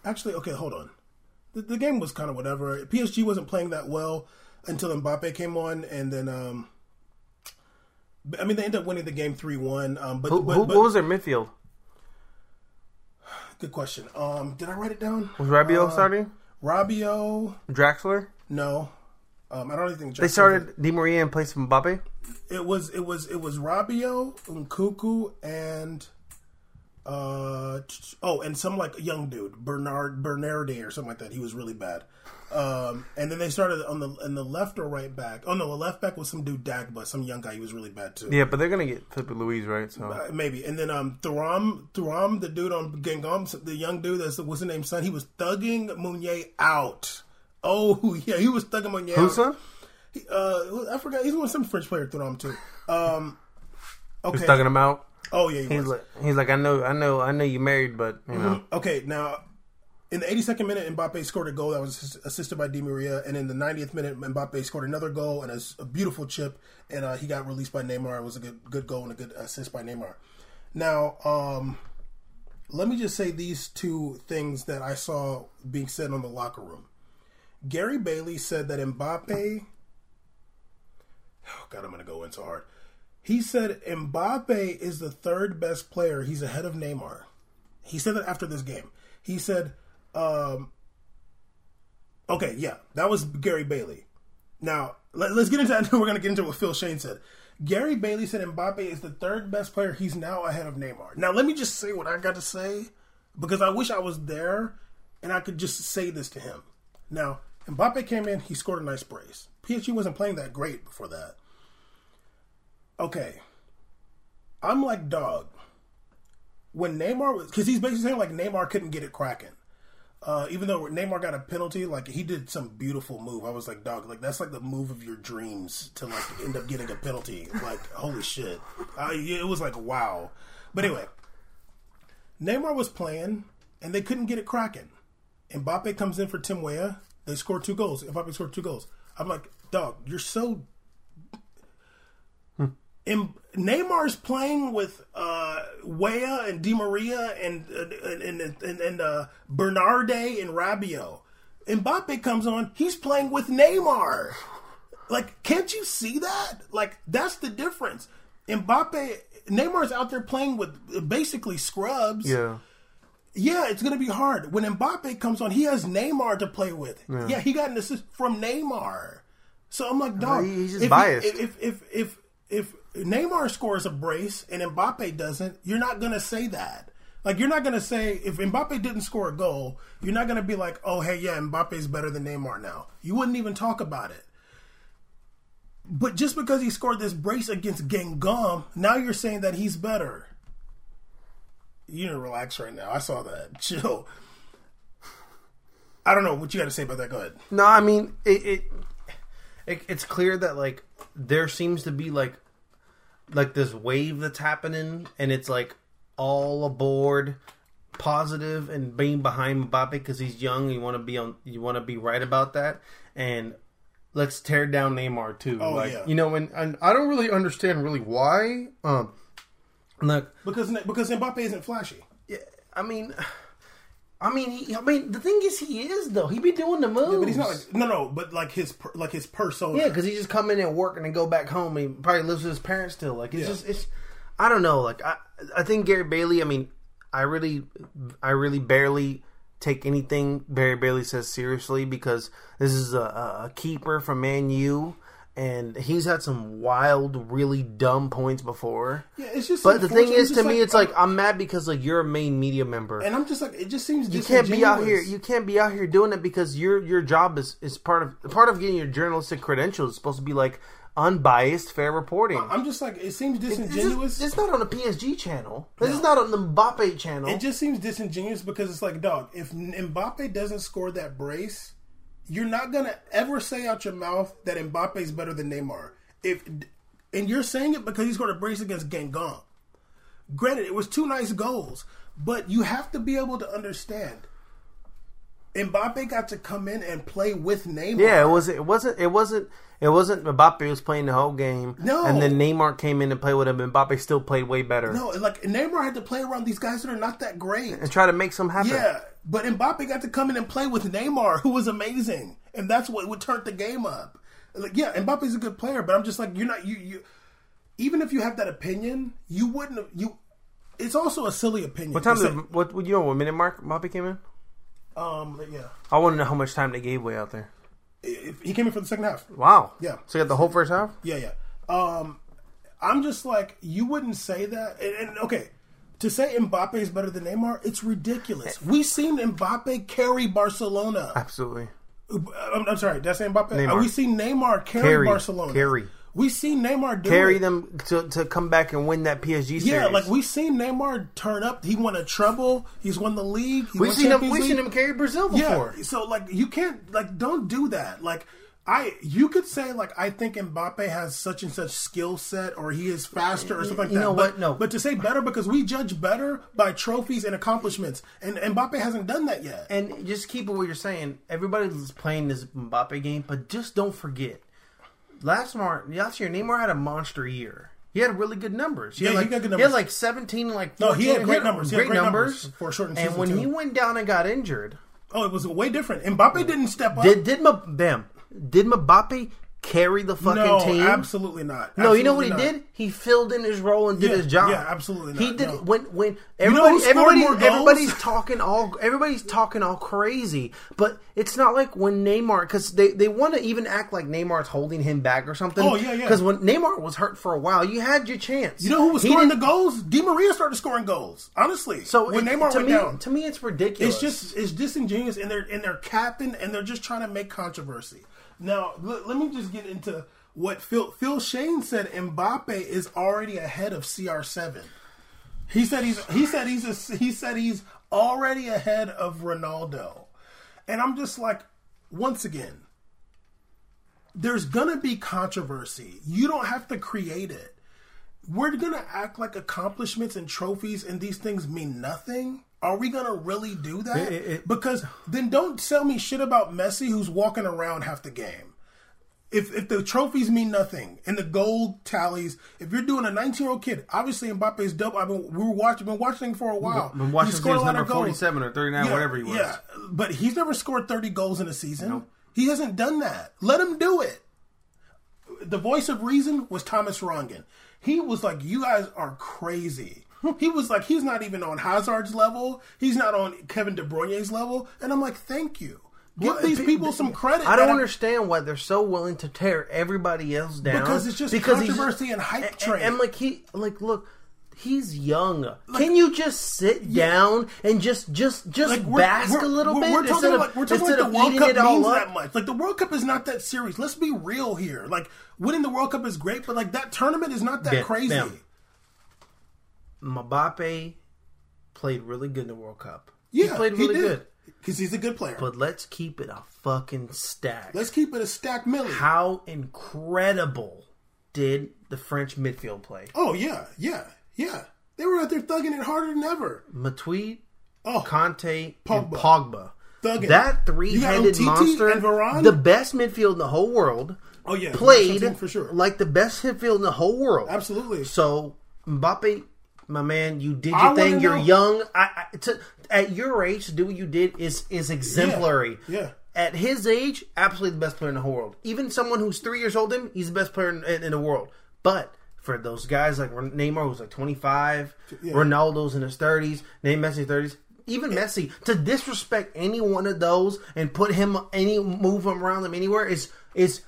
actually, okay, hold on. The, the game was kind of whatever. PSG wasn't playing that well until Mbappe came on, and then um, I mean they ended up winning the game three one. Um, but, Who, but, who, but what was their midfield? Good question. Um, did I write it down? Was Rabiot Uh, starting? Rabiot? Draxler? No. Um, I don't even think They started Di Maria in place of Mbappe. It was it was it was Rabiot, Nkunku, and Uh, oh, and some like young dude, Bernard Bernardi or something like that. He was really bad. Um, and then they started on the on the left or right back. Oh no, the left back was some dude Dagba, some young guy. He was really bad too. Yeah, but they're gonna get Filipe Luis right. So Uh, maybe. And then um Thuram, Thuram, the dude on Guingamp, the young dude that's what's his name, son. He was thugging Meunier out. Oh yeah, he was thugging Meunier. who's out. son? He- Uh, I forgot. He's one some French player Thuram too. Um, okay. Who's thugging him out? Oh yeah, he He's was. like, he's like, I know, I know, I know you married, but you know, Okay, now in the 82nd minute, Mbappe scored a goal that was assisted by Di Maria, and in the 90th minute, Mbappe scored another goal and a beautiful chip, and uh, he got released by Neymar. It was a good good goal and a good assist by Neymar. Now, um, let me just say these two things that I saw being said on the locker room. Gary Bailey said that Mbappe. Oh God, I'm gonna go in so hard. He said Mbappe is the third best player. He's ahead of Neymar. He said that after this game. He said, um, okay, yeah, that was Gary Bailey. Now, let, us get into that. We're to get into what Phil Schoen said. Gary Bailey said Mbappe is the third best player. He's now ahead of Neymar. Now, let me just say what I got to say because I wish I was there and I could just say this to him. Now, Mbappe came in, he scored a nice brace. PSG wasn't playing that great before that. Okay. I'm like, dog when Neymar was because he's basically saying like Neymar couldn't get it cracking. Uh, even though Neymar got a penalty, like he did some beautiful move. I was like, dog, like that's like the move of your dreams to like end up getting a penalty. Like, holy shit! Uh, it was like wow. But anyway, Neymar was playing and they couldn't get it cracking. Mbappe comes in for Tim Weah. They score two goals. Mbappe scored two goals. I'm like, dog, you're so in, Neymar's playing with uh, Weah and Di Maria and and and, and, and uh, Bernarde and Rabiot. Mbappe comes on. He's playing with Neymar. Like, can't you see that? Like, that's the difference. Mbappe, Neymar's out there playing with basically scrubs. yeah, Yeah, it's going to be hard. When Mbappe comes on, he has Neymar to play with. Yeah, he got an assist from Neymar. So I'm like, dog, he's just if, biased. If, if if if if Neymar scores a brace and Mbappe doesn't, you're not going to say that. Like you're not going to say if Mbappe didn't score a goal, you're not going to be like, "Oh, hey, yeah, Mbappe's better than Neymar now." You wouldn't even talk about it. But just because he scored this brace against Guingamp, now you're saying that he's better. You need to relax right now. I saw that. Chill. I don't know what you got to say about that. Go ahead. No, I mean it, it, it. It's clear that like there seems to be like like this wave that's happening, and it's like all aboard, positive, and being behind Mbappe because he's young. You want to be on. You want to be right about that, and let's tear down Neymar too. Oh, like yeah. you know, and, and I don't really understand really why. Um, look, Because because Mbappe isn't flashy. yeah, I mean. I mean, he, I mean, the thing is, he is though. He be doing the moves, yeah, But he's not like no no. But like his like his persona. Yeah, because he just come in and work and then go back home. He probably lives with his parents still. Like it's Yeah. just it's. I don't know. Like I, I think Gary Bailey. I mean, I really, I really barely take anything Barry Bailey says seriously because this is a, a a keeper from Man U, and he's had some wild, really dumb points before. Yeah, it's just. But the thing is, It's to me, it's like I'm mad because like you're a main media member. and I'm just like, it just seems you can't be out here. You can't be out here doing it because your your job is is part of part of getting your journalistic credentials is supposed to be like unbiased, fair reporting. I'm just like, it seems disingenuous. It's not on the PSG channel. This is not on the Mbappe channel. It just seems disingenuous because it's like, dog, if Mbappe doesn't score that brace, you're not gonna ever say out your mouth that Mbappe is better than Neymar. If and you're saying it because he scored a brace against Guingamp. Granted, it was two nice goals, but you have to be able to understand. Mbappe got to come in and play with Neymar. yeah, it was. It wasn't. It wasn't. It wasn't. Mbappe was playing the whole game. No. and then Neymar came in and played with him. and Mbappe still played way better No, like Neymar had to play around these guys that are not that great. and try to make some happen. Yeah, but Mbappe got to come in and play with Neymar, who was amazing, and that's what would turn the game up. Like, yeah, Mbappe's a good player, but I'm just like, you're not you. you even if you have that opinion, you wouldn't have you. It's also a silly opinion. What time? Did, say- what? What you know? What minute mark Mbappe came in? um, yeah, I want to know how much time they gave away out there. if he came in for the second half. Wow. Yeah. So you got the whole first half. Yeah, yeah. Um, I'm just like, you wouldn't say that. And, and okay, to say Mbappe is better than Neymar, it's ridiculous. We've seen Mbappe carry Barcelona. Absolutely. I'm, I'm sorry, did I say Mbappe? Neymar. Uh, we seen Neymar carry, Carry. Barcelona. Carry. We seen Neymar do Carry it. them to, to come back and win that PSG series. Yeah, like we seen Neymar turn up. He won a treble. He's won the league. He We've seen him. We've seen him carry Brazil before. Yeah. So like you can't like don't do that. Like I you could say like I think Mbappe has such and such skill set or he is faster or something like You that. know but, what? No. But to say better because we judge better by trophies and accomplishments. And Mbappe hasn't done that yet. And just keep it what you're saying. Everybody's playing this Mbappe game, but just don't forget. Last Mar- last year, Neymar had a monster year. He had really good numbers. He Yeah, had he like, got good numbers. He had like 17, like No, he had 14 great numbers. He had Great, great numbers. numbers for a shortened And season, when too. he went down and got injured, oh, it was way different. Mbappe didn't step up. did did bam, did Mbappe carry the fucking no, team? absolutely not. No, you know what he not. did? He filled in his role and did Yeah, his job. yeah, absolutely He did no. when when everybody who scored everybody more goals? everybody's talking all everybody's talking all crazy, but it's not like when Neymar because they they want to even act like Neymar's holding him back or something. Oh, yeah, yeah. Because when Neymar was hurt for a while, you had your chance. You know who was He scoring the goals? Di Maria started scoring goals. Honestly, So when it- Neymar to went me, down, to me, it's ridiculous. It's just it's disingenuous, and they're and they're capping, and they're just trying to make controversy. Now, l- let me just get into what Phil Phil Schoen said. Mbappe is already ahead of CR7. He said he's he said he's a, he said he's already ahead of Ronaldo, and I'm just like, once again, there's gonna be controversy. You don't have to create it we're gonna act like accomplishments and trophies and these things mean nothing? Are we gonna really do that? It- it- because then don't sell me shit about Messi who's walking around half the game. If if the trophies mean nothing and the gold tallies, if you're doing a 19 year old kid, obviously Mbappe's dope. I've been we were watching been watching for a while. Been watching He scored since a lot number of goals. 47 or 39, whatever he was. Yeah, but he's never scored 30 goals in a season. He hasn't done that. Let him do it the voice of reason was Thomas Rongen. He was like, "You guys are crazy." He was like, "He's not even on Hazard's level. He's not on Kevin De Bruyne's level." And I'm like, "Thank you. Give Well, these people some credit." I don't understand why they're so willing to tear everybody else down Because it's just he's- controversy and hype train. And, like he, like look, he's young. Can you just sit down and just, just, just Like, we're- bask a little we're, bit We're talking like we're talking like the World Cup it means up? that much. Like the World Cup is not that serious. Let's be real here. Like winning the World Cup is great, but like that tournament is not that Bam, crazy. bam. Mbappe played really good in the World Cup. Yeah, he played really good. because he's a good player. But let's keep it a fucking stack. Let's keep it a stack millie. How incredible did the French midfield play? Oh yeah, yeah, yeah. They were out there thugging it harder than ever. Matuidi, Oh, Kante, and Pogba. Pogba. Thugging. That three-headed monster, the best midfield in the whole world, oh yeah, played for sure. like the best midfield in the whole world. Absolutely. So Mbappe, my man, you did I your thing. You're know- young. I, I, to, at your age, to do what you did is is exemplary. Yeah. At his age, absolutely the best player in the whole world. Even someone who's three years older than him, he's the best player in, in, in the world. But for those guys like Neymar, who's like 25, Ronaldo's in his 30s, Neymar Messi's 30s, even Messi, to disrespect any one of those and put him any move him around them anywhere is is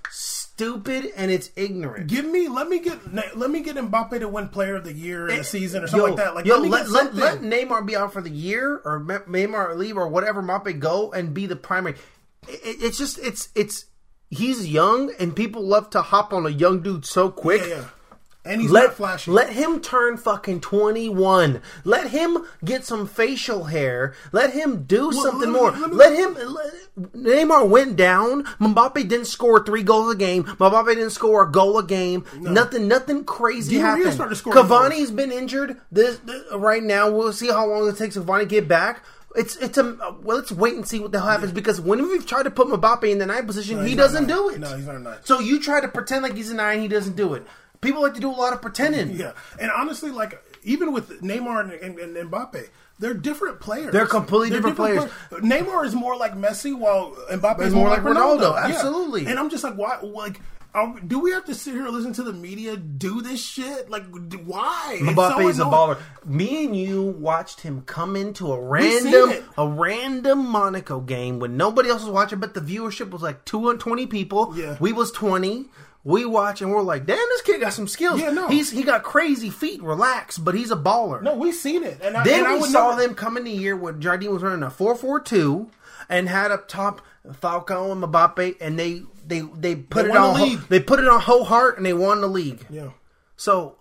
stupid and it's ignorant. Give me, let me get, let me get Mbappe to win Player of the Year in the eh, season or something Yo, like that. Like, yo, let let, let, let Neymar be out for the year, or Neymar leave, or whatever. Mbappe go and be the primary. It, it's just it's it's he's young, and people love to hop on a young dude so quick. yeah, yeah. And he's Let, not flashy. let him turn fucking 21. Let him get some facial hair. Let him do something let me- more. let me- Let him. Let, Neymar went down. Mbappe didn't score three goals a game. Mbappe didn't score a goal a game. Nothing, nothing crazy Di happened. Cavani's been injured. This, this right now. We'll see how long it takes Cavani to get back. It's it's a well. Let's wait and see what the hell happens because when we've tried to put Mbappe in the nine position, No, he doesn't do it. No, he's not nine. So you try to pretend like he's a nine, he doesn't do it. People like to do a lot of pretending. Yeah, and honestly, like even with Neymar and, and, and Mbappe, they're different players. They're completely different players. players. Neymar is more like Messi, while Mbappe is more, more like Ronaldo. Ronaldo, Yeah. absolutely. And I'm just like, why? Like, are, do we have to sit here and listen to the media do this shit? Like, why? Mbappe so is a baller. Me and you watched him come into a random a random Monaco game when nobody else was watching, but the viewership was like 220 people. Yeah. We was 20. We watch and we're like, damn, this kid got some skills. Yeah, no. he's he got crazy feet, relax, but he's a baller. No, we've seen it, and I, Then and we saw never- them come in the year when Jardim was running a four four two and had up top Falcao and Mbappe, and they they they put They it the on ho- they put it on whole heart and they won the league. Yeah. So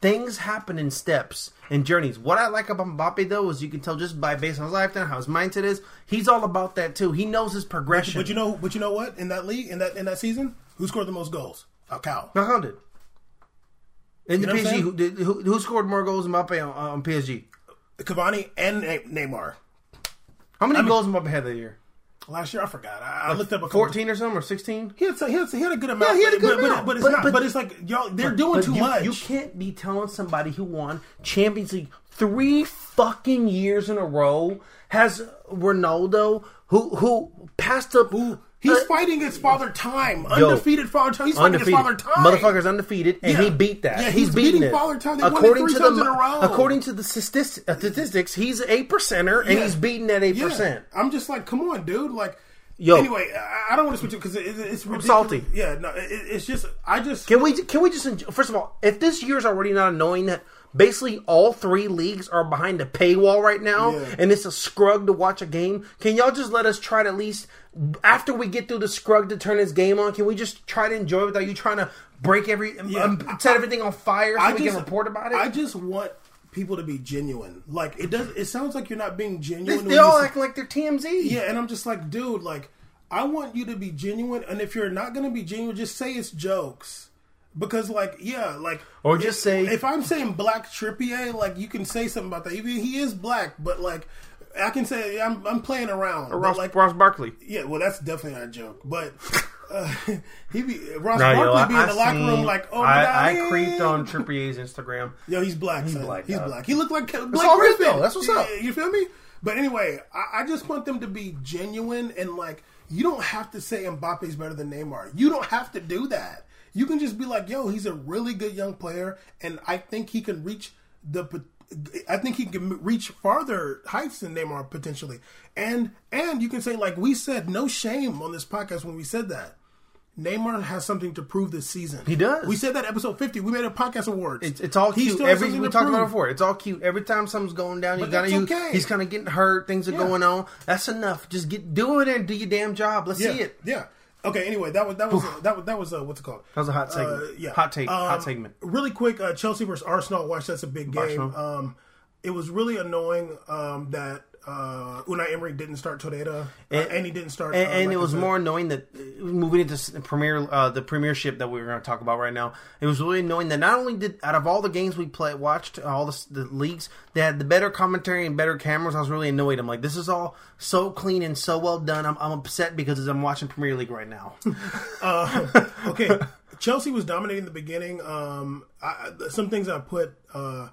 things happen in steps and journeys. What I like about Mbappe though is you can tell just by based on his lifetime how his mindset is. He's all about that too. He knows his progression. But you know, but you know what? In that league, in that in that season, who scored the most goals? Falcao. Now, did. In the You know what I'm PSG, who, did, who, who scored more goals than Mbappe on, on PSG? Cavani and Ne- Neymar. How many goals Mbappe had that year? Last year, I forgot. I, I looked up a couple- Fourteen or something, or sixteen? He had, he, had, he had a good amount. Yeah, he had a good but, but- amount. But, it's But- not. but- But, it's like y'all. They're doing But too you, much. You can't be telling somebody who won Champions League three fucking years in a row has Ronaldo who who passed up he's fighting his father time. Yo, Undefeated father time. He's fighting undefeated. his father time. Motherfucker's undefeated, and Yeah. he beat that. Yeah, he's, he's beating it. Father Time. They according to the in a row. according to the uh, statistics, he's eight percenter, and Yeah. he's beating that eight Yeah. percent. I'm just like, come on, dude. Like, Yo. Anyway, I, I don't want to switch it because it, it's ridiculous. salty. Yeah, no, it, it's just I just Can we can we just enjoy, first of all, if this year's already not annoying that basically all three leagues are behind a paywall right now Yeah. and it's a scrug to watch a game, can y'all just let us try to at least after we get through the scrug to turn this game on, can we just try to enjoy without you trying to break every um, set everything on fire so I we just can report about it? I just want people to be genuine. Like it does. It sounds like you're not being genuine. they when all act like they're TMZ. Yeah, and I'm just like, dude, like, I want you to be genuine, and if you're not going to be genuine, just say it's jokes. Because, like, yeah, like, Or just say- if I'm saying Black Trippier, like, you can say something about that. Even he is black, but like, I can say I'm, I'm playing around. But, Ross, like, Ross Barkley. yeah, well, that's definitely not a joke. But uh, he be Ross No, yo, Barkley be in I the locker room like, oh I, I creeped on Trippier's Instagram. Yo, he's black. He's black, He's dog. black. He looked like Blake all good, Griffin. though. That's what's up. Yeah, You feel me? But anyway, I, I just want them to be genuine and like you don't have to say Mbappe's better than Neymar. You don't have to do that. You can just be like, yo, he's a really good young player, and I think he can reach the. I think he can reach farther heights than Neymar potentially, and and you can say like we said, no shame on this podcast when we said that. Neymar has something to prove this season. He does. We said that episode fifty. We made a podcast awards. It's, it's all He cute. still Every we to talked about it prove. before. It's all cute. Every time something's going down, you gotta. okay. He's kind of getting hurt. Things are Yeah. going on. That's enough. Just get do it and do your damn job. Let's yeah, see it. Yeah. Okay. Anyway, that was that was that was that was uh, what's it called? That was a hot segment. Uh, yeah. Hot take. hot Um, segment. Really quick, uh, Chelsea versus Arsenal. Watch that's a big game. Arsenal. Um, it was really annoying um, that uh, Unai Emery didn't start Torreira, uh, And- and, he didn't start. And, uh, and it was more annoying that moving into s- premier uh, the premiership that we were going to talk about right now. It was really annoying that not only did out of all the games we played, watched uh, all the, the leagues, they had the better commentary and better cameras. I was really annoyed. I'm like, this is all so clean and so well done. I'm, I'm upset because I'm watching Premier League right now. Uh, okay, Chelsea was dominating the beginning. Um, I- some things I put. Uh,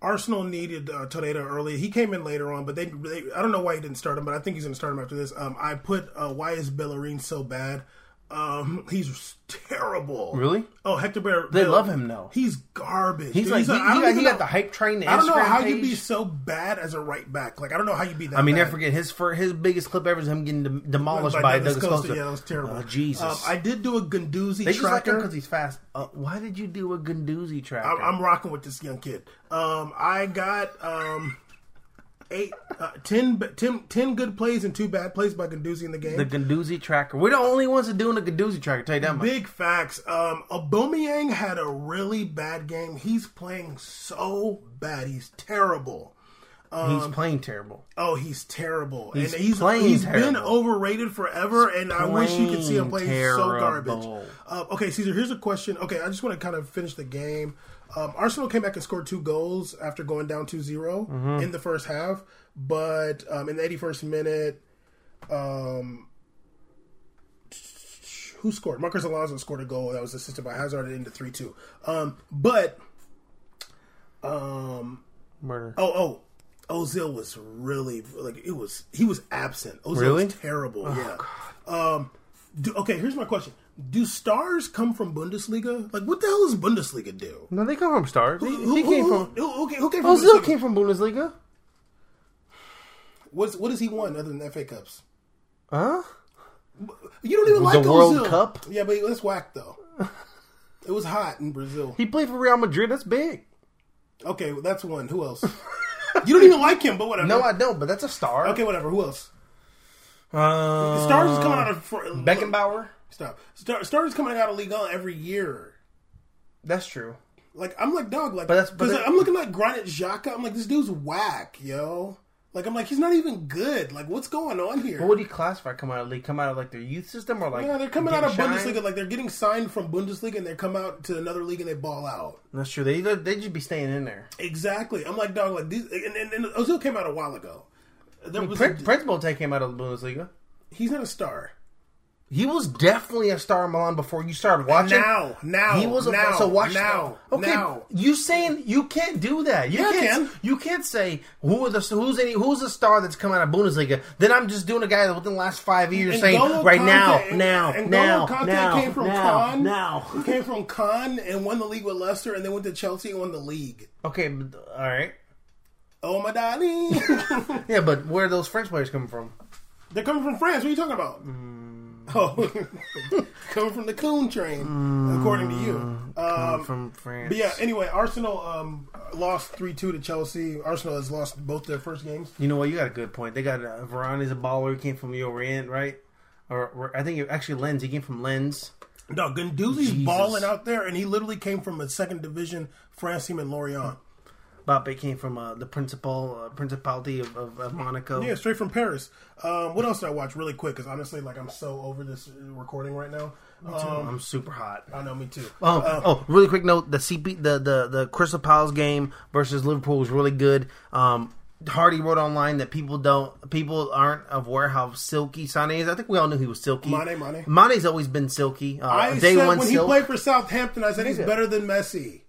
Arsenal needed uh, Torreira early. He came in later on, but they, they I don't know why he didn't start him, but I think he's going to start him after this. Um, I put uh, why is Bellerin so bad? Um, he's terrible. Really? Oh, Hector Bellerin. They love him, though. He's garbage. He's dude. like he, a- he I got, he got the hype train. The I don't know how page. you'd be so bad as a right back. Like I don't know how you'd be that. I mean, bad. never forget his for his biggest clip ever is him getting dem- demolished By by, Douglas Costa. Yeah, that was terrible. Oh, Jesus. Um, I did do a Guendouzi they just like him tracker. because he's fast. Uh, why did you do a Guendouzi track? I'm, I'm rocking with this young kid. Um, I got um, eight, uh, 10, 10, 10 good plays and two bad plays by Guendouzi in the game. the Guendouzi tracker. We're the only ones that doing the Guendouzi tracker. Tell you that much. Big facts. Um, Aubameyang had a really bad game. He's playing so bad. He's terrible. he's playing terrible. Oh, he's terrible. He's and he's playing he's been overrated forever, and I wish you could see him play playing so garbage. Uh, okay, Caesar, here's a question. Okay, I just want to kind of finish the game. Um, Arsenal came back and scored two goals after going down 2 0 Mm-hmm. in the first half, but um, in the 81st minute, um, who scored? Marcos Alonso scored a goal that was assisted by Hazard into 3 2. Um, but, um, Murder. Oh, oh, Ozil was really like it was. He was absent. Ozil Really? was terrible. yeah. Um. Do, okay, here's my question: Do stars come from Bundesliga? Like, what the hell does Bundesliga do? No, they come from stars. He, Who, he who- came who- from. who- okay, who came from Ozil Bundesliga? came from Bundesliga. What's what does he won other than FA Cups? Huh? You don't even like The World Ozil. Cup? Yeah, but it's whack though. it was hot in Brazil. He played for Real Madrid. That's big. Okay, well, that's one. Who else? you don't even like him, but whatever. No, I don't. But that's a star. okay, whatever. Who else? Uh, Stars is coming out of for, Beckenbauer. Stop. Star, Stars coming out of Ligue 1 every year. That's true. Like I'm like dog. Like But that's- but 'cause that- I'm looking like Granit Xhaka. I'm like this dude's whack, yo. Like I'm like he's not even good. Like what's going on here? What would you classify? Come out of league? Come out of like their youth system or like? yeah, they're coming out of? Bundesliga. Like they're getting signed from Bundesliga and they come out to another league and they ball out. That's true. They they just be staying in there. Exactly. I'm like dog. Like these and, and, and Ozil came out a while ago. There was Prince, Prince Boateng came out of the Bundesliga. he's not a star. He was definitely a star in Milan before you started watching. Now, now, he was a, now, so watch now, Okay, now. you saying you can't do that? You Yeah, can't. can. You can't say who are the who's any who's the star that's come out of Bundesliga. Then I'm just doing a guy that within the last five years saying N'Golo right Kante- now, and- now, and now, now, came from now, Caen. now. He came from Caen and won the league with Leicester, and then went to Chelsea and won the league. Okay, all right. Oh my darling, Yeah, but where are those French players coming from? they're coming from France. What are you talking about? Mm. Oh, coming from the Coon train, according to you. Um, from France. but yeah, anyway, Arsenal um, lost three two to Chelsea. Arsenal has lost both their first games. You know what? You got a good point. They got uh, Varane is a baller. He came from Orient, right? Or, or I think it, actually Lens. He came from Lens. No, Guendouzi's balling out there, and he literally came from a second division France team in Lorient. Mbappe came from uh, the principal uh, principality of, of, of Monaco. Yeah, straight from Paris. Um, what else did I watch really quick? Because honestly, like I'm so over this recording right now. Um, I'm super hot. I know, me too. Oh, Uh, oh, really quick note: the CP, the the the Crystal Palace game versus Liverpool was really good. Um, Hardy wrote online that people don't, people aren't aware how silky Sane is. I think we all knew he was silky. Mane, Mane. Mane's always been silky. Uh, I said when silk. he played for Southampton, I said he's better than Messi.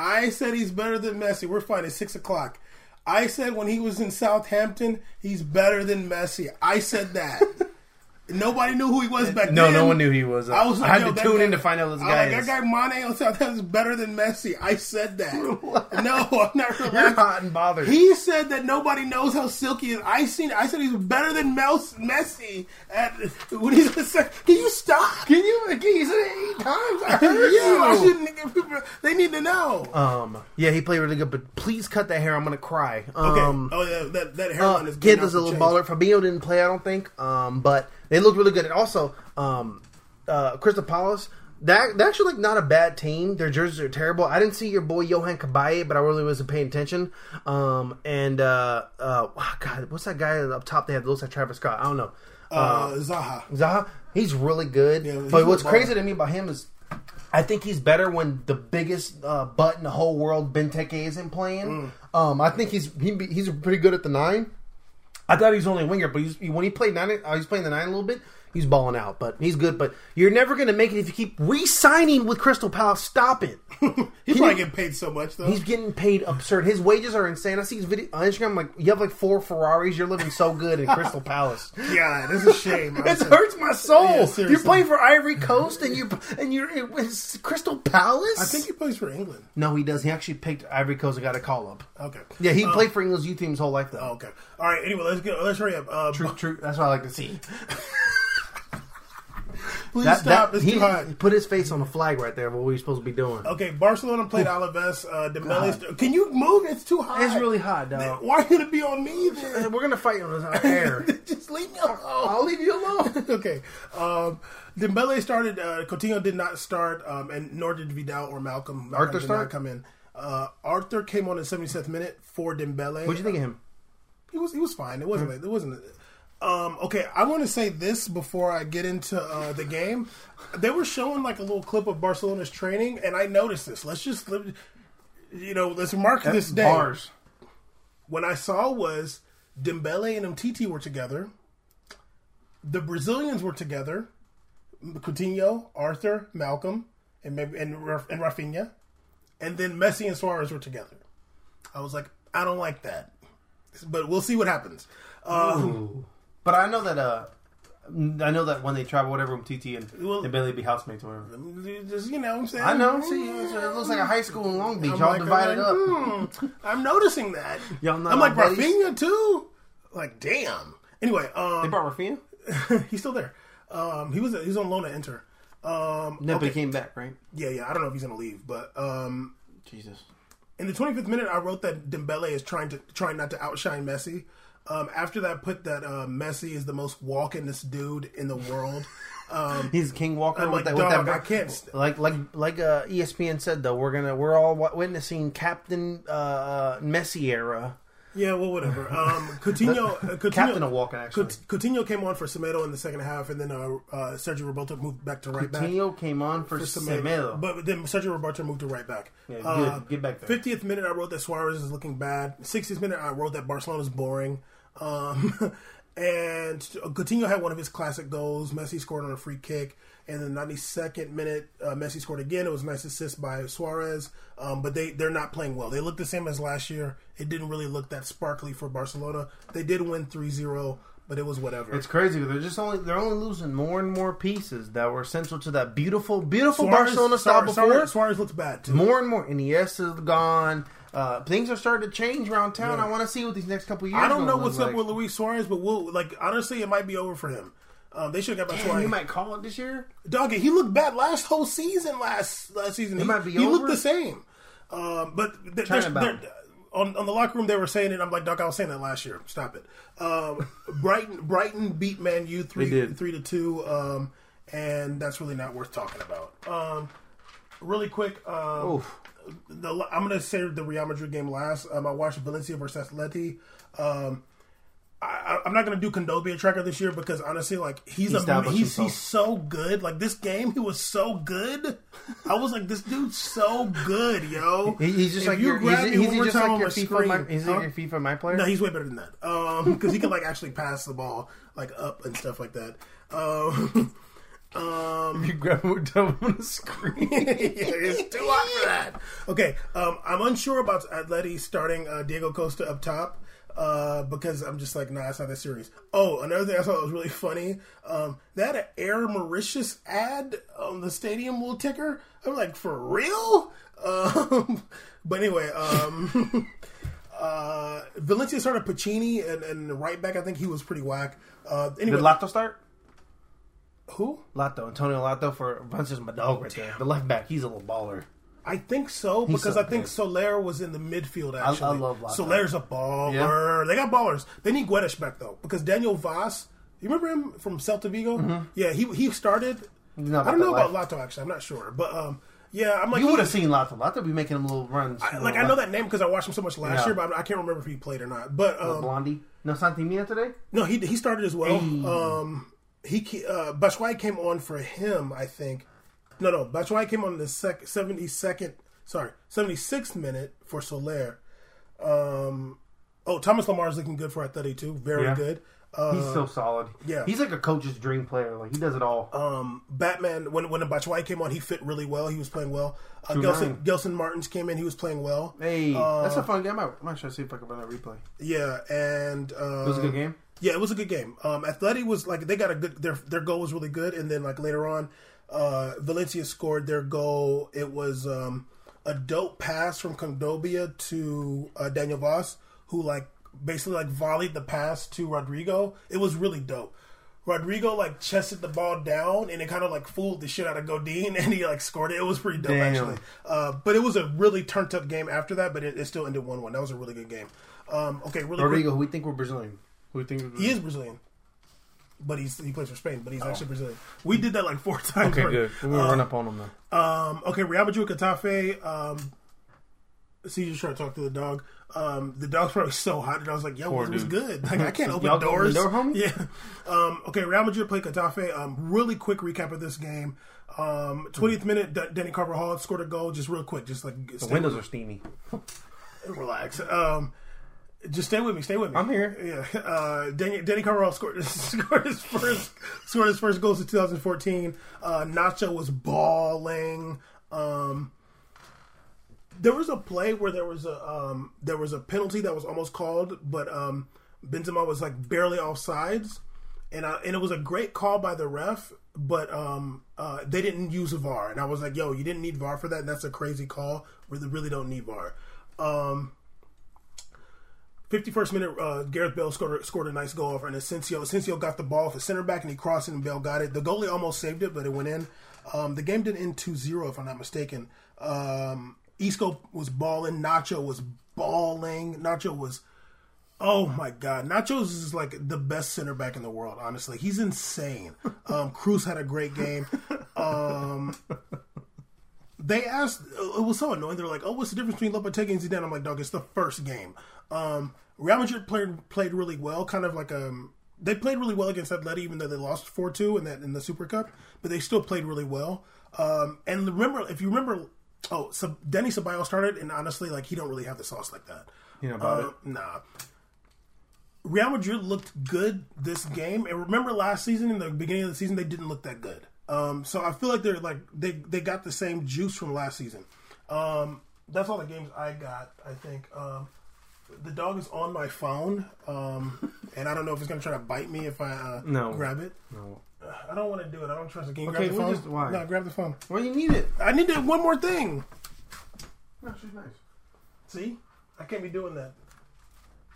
I said he's better than Messi. We're fine. It's six o'clock. I said when he was in Southampton, he's better than Messi. I said that. Nobody knew who he was back no, then. no no one knew he was. Uh, I was like, I had to tune guy- in to find out this I guy was like, is. that guy Mane on Southampton is better than Messi. I said that. no, I'm not You're relaxed. hot and bothered. He said that nobody knows how silky he is. I seen. I said he's better than Mel Messi. At when he's sec- can you stop? Can you? Can you said it eight times? I heard yeah, I you. shouldn't people. They need to know. Um, yeah, he played really good, but please cut that hair. I'm gonna cry. okay. Um, oh yeah, that that Uh, hairline is kid getting a little chain. baller. Fabio didn't play, I don't think. Um, but they looked really good. And also, um, uh, Crystal Palace. That they're actually like not a bad team. Their jerseys are terrible. I didn't see your boy Yohan Cabaye, but I really wasn't paying attention. Um, and uh, uh, wow, God, what's that guy up top? They have looks like Travis Scott. I don't know. Uh, Zaha. Zaha, he's really good. Yeah, he's but what's crazy to me about him is, I think he's better when the biggest uh, butt in the whole world, Benteke, isn't playing. Mm. Um, I think he's he, he's pretty good at the nine. I thought he was only a winger, but he's, when he played nine, uh, he's playing the nine a little bit. He's balling out, but he's good. But you're never going to make it if you keep re-signing with Crystal Palace. Stop it. He's probably getting paid so much though. He's getting paid absurd. His wages are insane. I see his video on Instagram. I'm like, you have like four Ferraris. You're living so good in Crystal Palace. Yeah, this is a shame. It hurts my soul. Yeah, you're playing for Ivory Coast, and you're and you're it was Crystal Palace. I think he plays for England. no, he does. He actually picked Ivory Coast and got a call up. Okay. Yeah, he Uh, played for England's youth team his whole life though. okay. All right. Anyway, let's get. Let's hurry up. Uh, True, true. That's what I like to see. Please That, stop. that- it's he too hot. put his face on the flag right there. What we supposed to be doing? Okay, Barcelona played Alaves. Uh, Dembele. Can you move? It's too hot. It's really hot, dog. Why would it be on me then? We're gonna fight on this air. Just leave me alone. I'll leave you alone. okay. Um, Dembele started. Uh, Coutinho did not start, um, and nor did Vidal or Malcom. Malcom Arthur did start? not come in. Uh, Arthur came on in 77th minute for Dembele. What'd you think of him? He was he was fine. It wasn't it wasn't. Um, okay, I want to say this before I get into uh, the game. They were showing like a little clip of Barcelona's training, and I noticed this. Let's just, you know, let's mark this day. Bars. What I saw was Dembele and MTT were together. The Brazilians were together. Coutinho, Arthur, Malcom, and maybe and and Rafinha, and then Messi and Suarez were together. I was like, I don't like that, but we'll see what happens. Uh, But I know that. uh I know that when they travel, whatever, with TT and Well- Dembele be housemates or whatever. just you know, what I'm saying. I know. See, it looks like a high school in Long Beach. I'm Y'all like- divided I'm up. hmm, I'm noticing that. Y'all not I'm like? Rafinha too. Like, damn. Anyway, um, They brought Rafinha. he's still there. Um, he was he was on loan at Inter. Um, No, but he came back, right? yeah, yeah. I don't know if he's gonna leave, but um, Jesus. in the 25th minute, I wrote that Dembele is trying to trying not to outshine Messi. Um, after that, put that uh, Messi is the most walkingest dude in the world. Um, He's King Walker I'm with like, that. With that I can't. Like like like uh, ESPN said though, we're gonna we're all witnessing Captain uh, Messi era. yeah, well, whatever. Um, Coutinho, uh, Coutinho, Captain of walking actually. Coutinho came on for Semedo in the second half, and then uh, uh, Sergio Roberto moved back to right back. Coutinho came on for, for Semedo. But then Sergio Roberto moved to right back. Yeah. Uh, Get back there. 50th minute, I wrote that Suarez is looking bad. 60th minute, I wrote that Barcelona is boring. Um, and Coutinho had one of his classic goals. Messi scored on a free kick. And the 92nd minute, uh, Messi scored again. It was a nice assist by Suarez. Um, but they, they're not playing well. They look the same as last year. It didn't really look that sparkly for Barcelona. They did win 3 0, but it was whatever. It's crazy. They're just only they're only losing more and more pieces that were essential to that beautiful, beautiful Suarez, Barcelona style before. Suarez, Suarez looks bad, too. More and more. Iniesta's gone. Uh, things are starting to change around town. Yeah. I want to see what these next couple years. I don't know what's up like. with Luis Suarez, but we'll like honestly, it might be over for him. Um, they should have got back Suarez. you might call it this year. Dog, he looked bad last whole season. Last last season, he, might be over. he looked the same. Um, but th- there's- there- on on the locker room, they were saying it. I'm like, Doc, I was saying that last year. Stop it. Um, Brighton Brighton beat Man U three three to two, um, and that's really not worth talking about. Um, really quick, um, the, I'm going to say the Real Madrid game last. Um, I watched Valencia versus Atleti. I, I'm not going to do Kondogbia tracker this year because honestly, like he's a, he's himself. he's so good. Like this game, he was so good. I was like, this dude's so good, yo. He- He's just If like you your, he's, grab me he's one more just time like on my FIFA. screen- my, he's Huh? your FIFA my player. No, he's way better than that. Um, because he can like actually pass the ball like up and stuff like that. Um, um, you grab him on the screen. yeah, it's too hot for that. Okay, um, I'm unsure about Atleti starting uh, Diego Costa up top uh, because I'm just like, nah, it's not that serious. Oh, another thing I thought was really funny. Um, they had an Air Mauritius ad on the stadium little ticker. I'm like, for real? Um, but anyway, um, uh, Valencia started Piccini and, and right back. I think he was pretty whack. Uh, anyway, Did Lato start? who? Lato, Antonio Lato for Valencia's my dog right there. The left back, he's a little baller. I think so because so I think. Soler was in the midfield. Actually, I love Lato. Soler's a baller. They got ballers. They need Guedes back though because Daniel Wass. You remember him from Celta Vigo? Yeah, he he started. Mm-hmm. I don't know about Lato actually. I'm not sure, but um, yeah, I'm like You would have seen Lato. Lato be making him little runs. I- like I know that name because I watched him so much last Yeah. year, but I can't remember if he played or not. But um, Blondie. No Santi Mina today? no, he he started as well. Hey. Um, he uh, Batshuayi came on for him, I think. No, no, Batshuayi came on the sec- 72nd, sorry, 76th minute for Soler. Um, oh, Thomas Lemar is looking good for Atleti too. Very Yeah. good. Uh, He's so solid. yeah. He's like a coach's dream player. Like he does it all. um, Batman, when when Batshuayi came on, he fit really well. He was playing well. Uh, Gelson. Gelson Martins came in. He was playing well. hey, uh, that's a fun game. I might, I might try to see if I can run that replay. Yeah, and uh, It was a good game. Yeah, it was a good game. Um, Atleti was like they got a good their their goal was really good, and then like later on, uh, Valencia scored their goal. It was um, a dope pass from Kondogbia to uh, Daniel Wass, who like basically like volleyed the pass to Rodrigo. It was really dope. Rodrigo like chested the ball down and it kind of like fooled the shit out of Godin and he like scored it. It was pretty dope Damn. actually. Uh, but it was a really turned up game after that, but it, it still ended one one. That was a really good game. Um, okay, really quick. Rodrigo, who we think we're Brazilian. Who we think we're He is Brazilian, but he's he plays for Spain, but he's actually Brazilian. We did that like four times. Okay, good. We're gonna run up on him though. Um, okay, Real Madrid Getafe. Um, Caesar's trying to talk to the dog. Um, the dog's probably so hot, and I was like, "Yo, Poor it was dude. good. Like, I can't open doors." door, homie? Yeah. Um, okay, Real Madrid played Getafe. Um, really quick recap of this game. Um, 20th minute, D- Danny Carvajal scored a goal. Just real quick, just like The windows are steamy. relax. Um, just stay with me. Stay with me. I'm here. Yeah. Uh, Danny, Danny Carvajal scored, scored his first scored his first goals in 2014. Uh, Nacho was balling. Um, there was a play where there was a um, there was a penalty that was almost called, but um, Benzema was like barely offsides, and I, and it was a great call by the ref, but um, uh, they didn't use a VAR, and I was like, "Yo, you didn't need VAR for that, and that's a crazy call. Really, really don't need VAR." Um, 51st minute, uh, Gareth Bale scored, scored a nice goal, and Asensio Asensio got the ball for center back, and he crossed it, and Bale got it. The goalie almost saved it, but it went in. Um, the game didn't end 2-0, if I'm not mistaken. Um, Isco was balling, Nacho was balling, Nacho was. Oh my God, Nachos is like the best center back in the world. Honestly, he's insane. Um, Kroos had a great game. Um, they asked it was so annoying they're like oh what's the difference between Lopetegui and Zidane I'm like dog it's the first game um Real Madrid played played really well kind of like um they played really well against Atleti even though they lost 4-2 in that in the Super Cup but they still played really well um and remember if you remember oh so Denny Ceballos started and honestly like he don't really have the sauce like that You know about uh, it. nah Real Madrid looked good this game, and remember last season in the beginning of the season they didn't look that good. Um, so I feel like they're like they they got the same juice from last season. Um, that's all the games I got. I think um, the dog is on my phone, um, and I don't know if it's gonna try to bite me if I uh, No. grab it. No. Uh, I don't want to do it. I don't trust it. Can you Okay, grab the we'll phone? just- why? No, grab the phone. Well, you need it. I need to, one more thing. No, she's nice. See, I can't be doing that.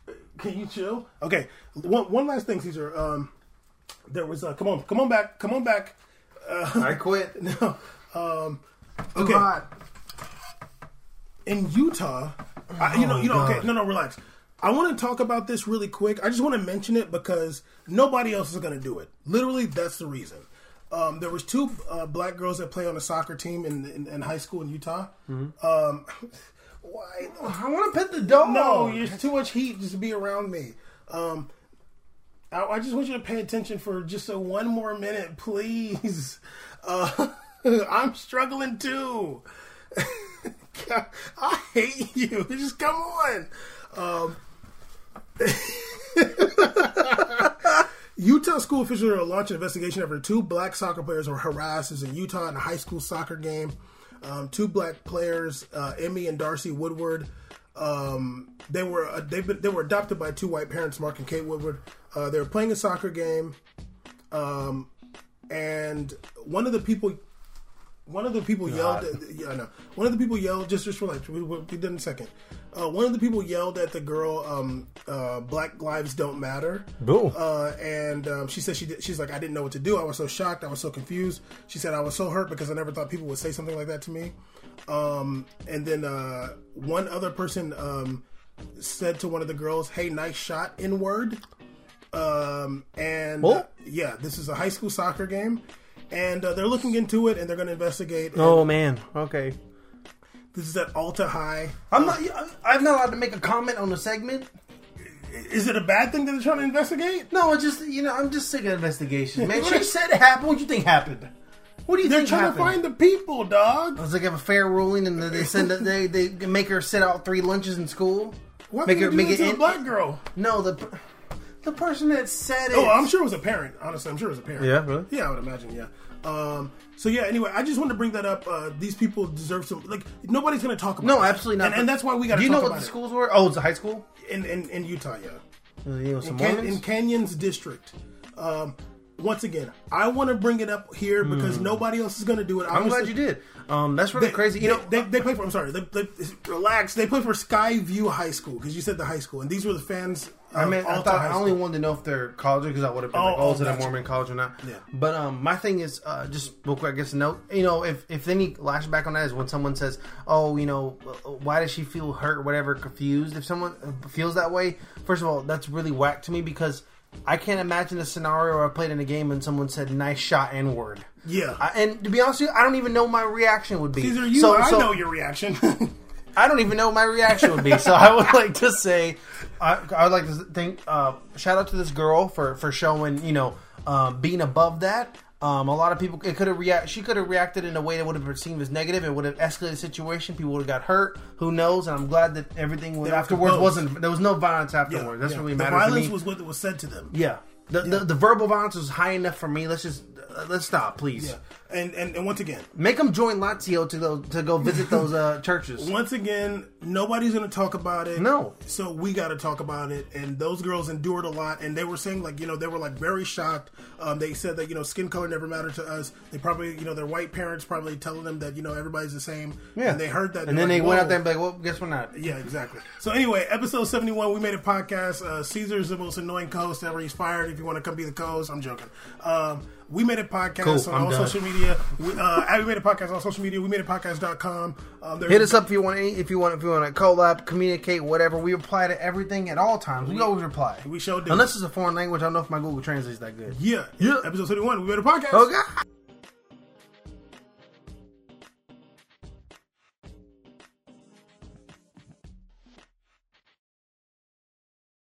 Can you chill? Okay, one one last thing, Caesar. Um, there was uh, come on, come on back, come on back. I quit. No, um, Too okay. hot. In Utah, I, you know, you know. Okay, no, no, relax. I want to talk about this really quick. I just want to mention it because nobody else is going to do it. Literally, that's the reason. Um, there was two uh, black girls that play on a soccer team in, in, in high school in Utah. Um, why? I want to pet the dog. No, there's too much heat just to be around me. Um, I, I just want you to pay attention for just a one more minute, please. Uh, I'm struggling too. I hate you. Just come on. Um, Utah school officials are launching an investigation after two black soccer players were harassed as in Utah in a high school soccer game. Um, two black players, uh, Emmy and Darcy Woodward, um, they were uh, they they were adopted by two white parents, Mark and Kate Woodward. Uh, they were playing a soccer game, um, and one of the people, one of the people yelled. At, yeah, I know. One of the people yelled. Just just relax. We, we, we did in a second. Uh, one of the people yelled at the girl, um, uh, "Black lives don't matter." Boo. Uh, and um, she said she did, she's like I didn't know what to do. I was so shocked. I was so confused. She said I was so hurt because I never thought people would say something like that to me. Um, and then uh, one other person um, said to one of the girls, "Hey, nice shot." In word. Um, and Oh. yeah, this is a high school soccer game, and uh, they're looking into it and they're going to investigate. Oh man. Okay. This is at Alta High. I'm not. I'm not allowed to make a comment on the segment. Is it a bad thing that they're trying to investigate? No, it's just you know I'm just sick of investigations, man. She said it happened. What do you think happened? What do you think? They're think trying happened? to find the people, dog. It's like have a fair ruling, and they send it, they they make her sit out three lunches in school. Why Make make her- it make make it it to in- a black girl? No, the the person that said it. Oh, I'm sure it was a parent. Honestly, I'm sure it was a parent. Yeah, really? Yeah, I would imagine. Yeah. Um, so yeah. Anyway, I just wanted to bring that up. Uh, these people deserve some. Like nobody's going to talk about. no, this. absolutely not. And, and that's why we got to. Do you know what the it. schools were? Oh, it's a high school. in, in in Utah? Yeah. Know, some Can- in Canyons District. Um, once again, I want to bring it up here because nobody else is going to do it. Hmm. I'm glad you did. Um, that's really crazy. You know, they, they play for. I'm sorry. They, they, relax. They play for Skyview High School because you said the high school, and these were the fans. I mean, I thought I only wanted to know if they're college because I would have been Oh, like, oh, is it a. Mormon college or not? Yeah. But um, my thing is uh, just real quick. I guess a note. You know, if if any lash back on that is when someone says, oh, you know, why does she feel hurt, or whatever, confused? If someone feels that way, first of all, that's really whack to me because. I can't imagine a scenario where I played in a game and someone said "nice shot" N word. Yeah. I, and to be honest with you, I don't even know what my reaction would be. Caesar, you. So- I so- know your reaction. I don't even know what my reaction would be. So I would like to say, I, I would like to think, uh, shout out to this girl for for showing, you know, um, being above that. Um, a lot of people, it could have react. She could have reacted in a way that would have been seen as negative. It would have escalated the situation. People would have got hurt. Who knows? And I'm glad that everything was afterwards composed. wasn't. There was no violence Yeah, afterwards. That's yeah. really the matters to violence me. was what was said to them. yeah. The, the the verbal violence was high enough for me. Let's just uh, let's stop, please. Yeah. and, and and once again, Make them join Lazio to go to go visit those uh, churches. once again, nobody's going to talk about it. No. So we got to talk about it. And those girls endured a lot. And they were saying, like, you know, they were, like, very shocked. Um, they said that, you know, skin color never mattered to us. They probably, you know, their white parents probably telling them that, you know, everybody's the same. Yeah. And they heard that. and then they like, went out there and be like, "Well, guess we're not." Yeah, exactly. So anyway, episode seventy one, we made a podcast. Uh, Caesar's the most annoying co-host ever. He's fired. If you want to come be the co-host, I'm joking. Um, we made a podcast Cool, on I'm all done. social media. We, uh, we made a podcast on social media. We made a podcast.com. Um, Hit us up if you want any, if you want if you want to collab, communicate, whatever. We reply to everything at all times. We always reply. We them. Unless it's a foreign language, I don't know if my Google Translate's that good. yeah, Yeah. Episode seventy one, we made a podcast. Oh God.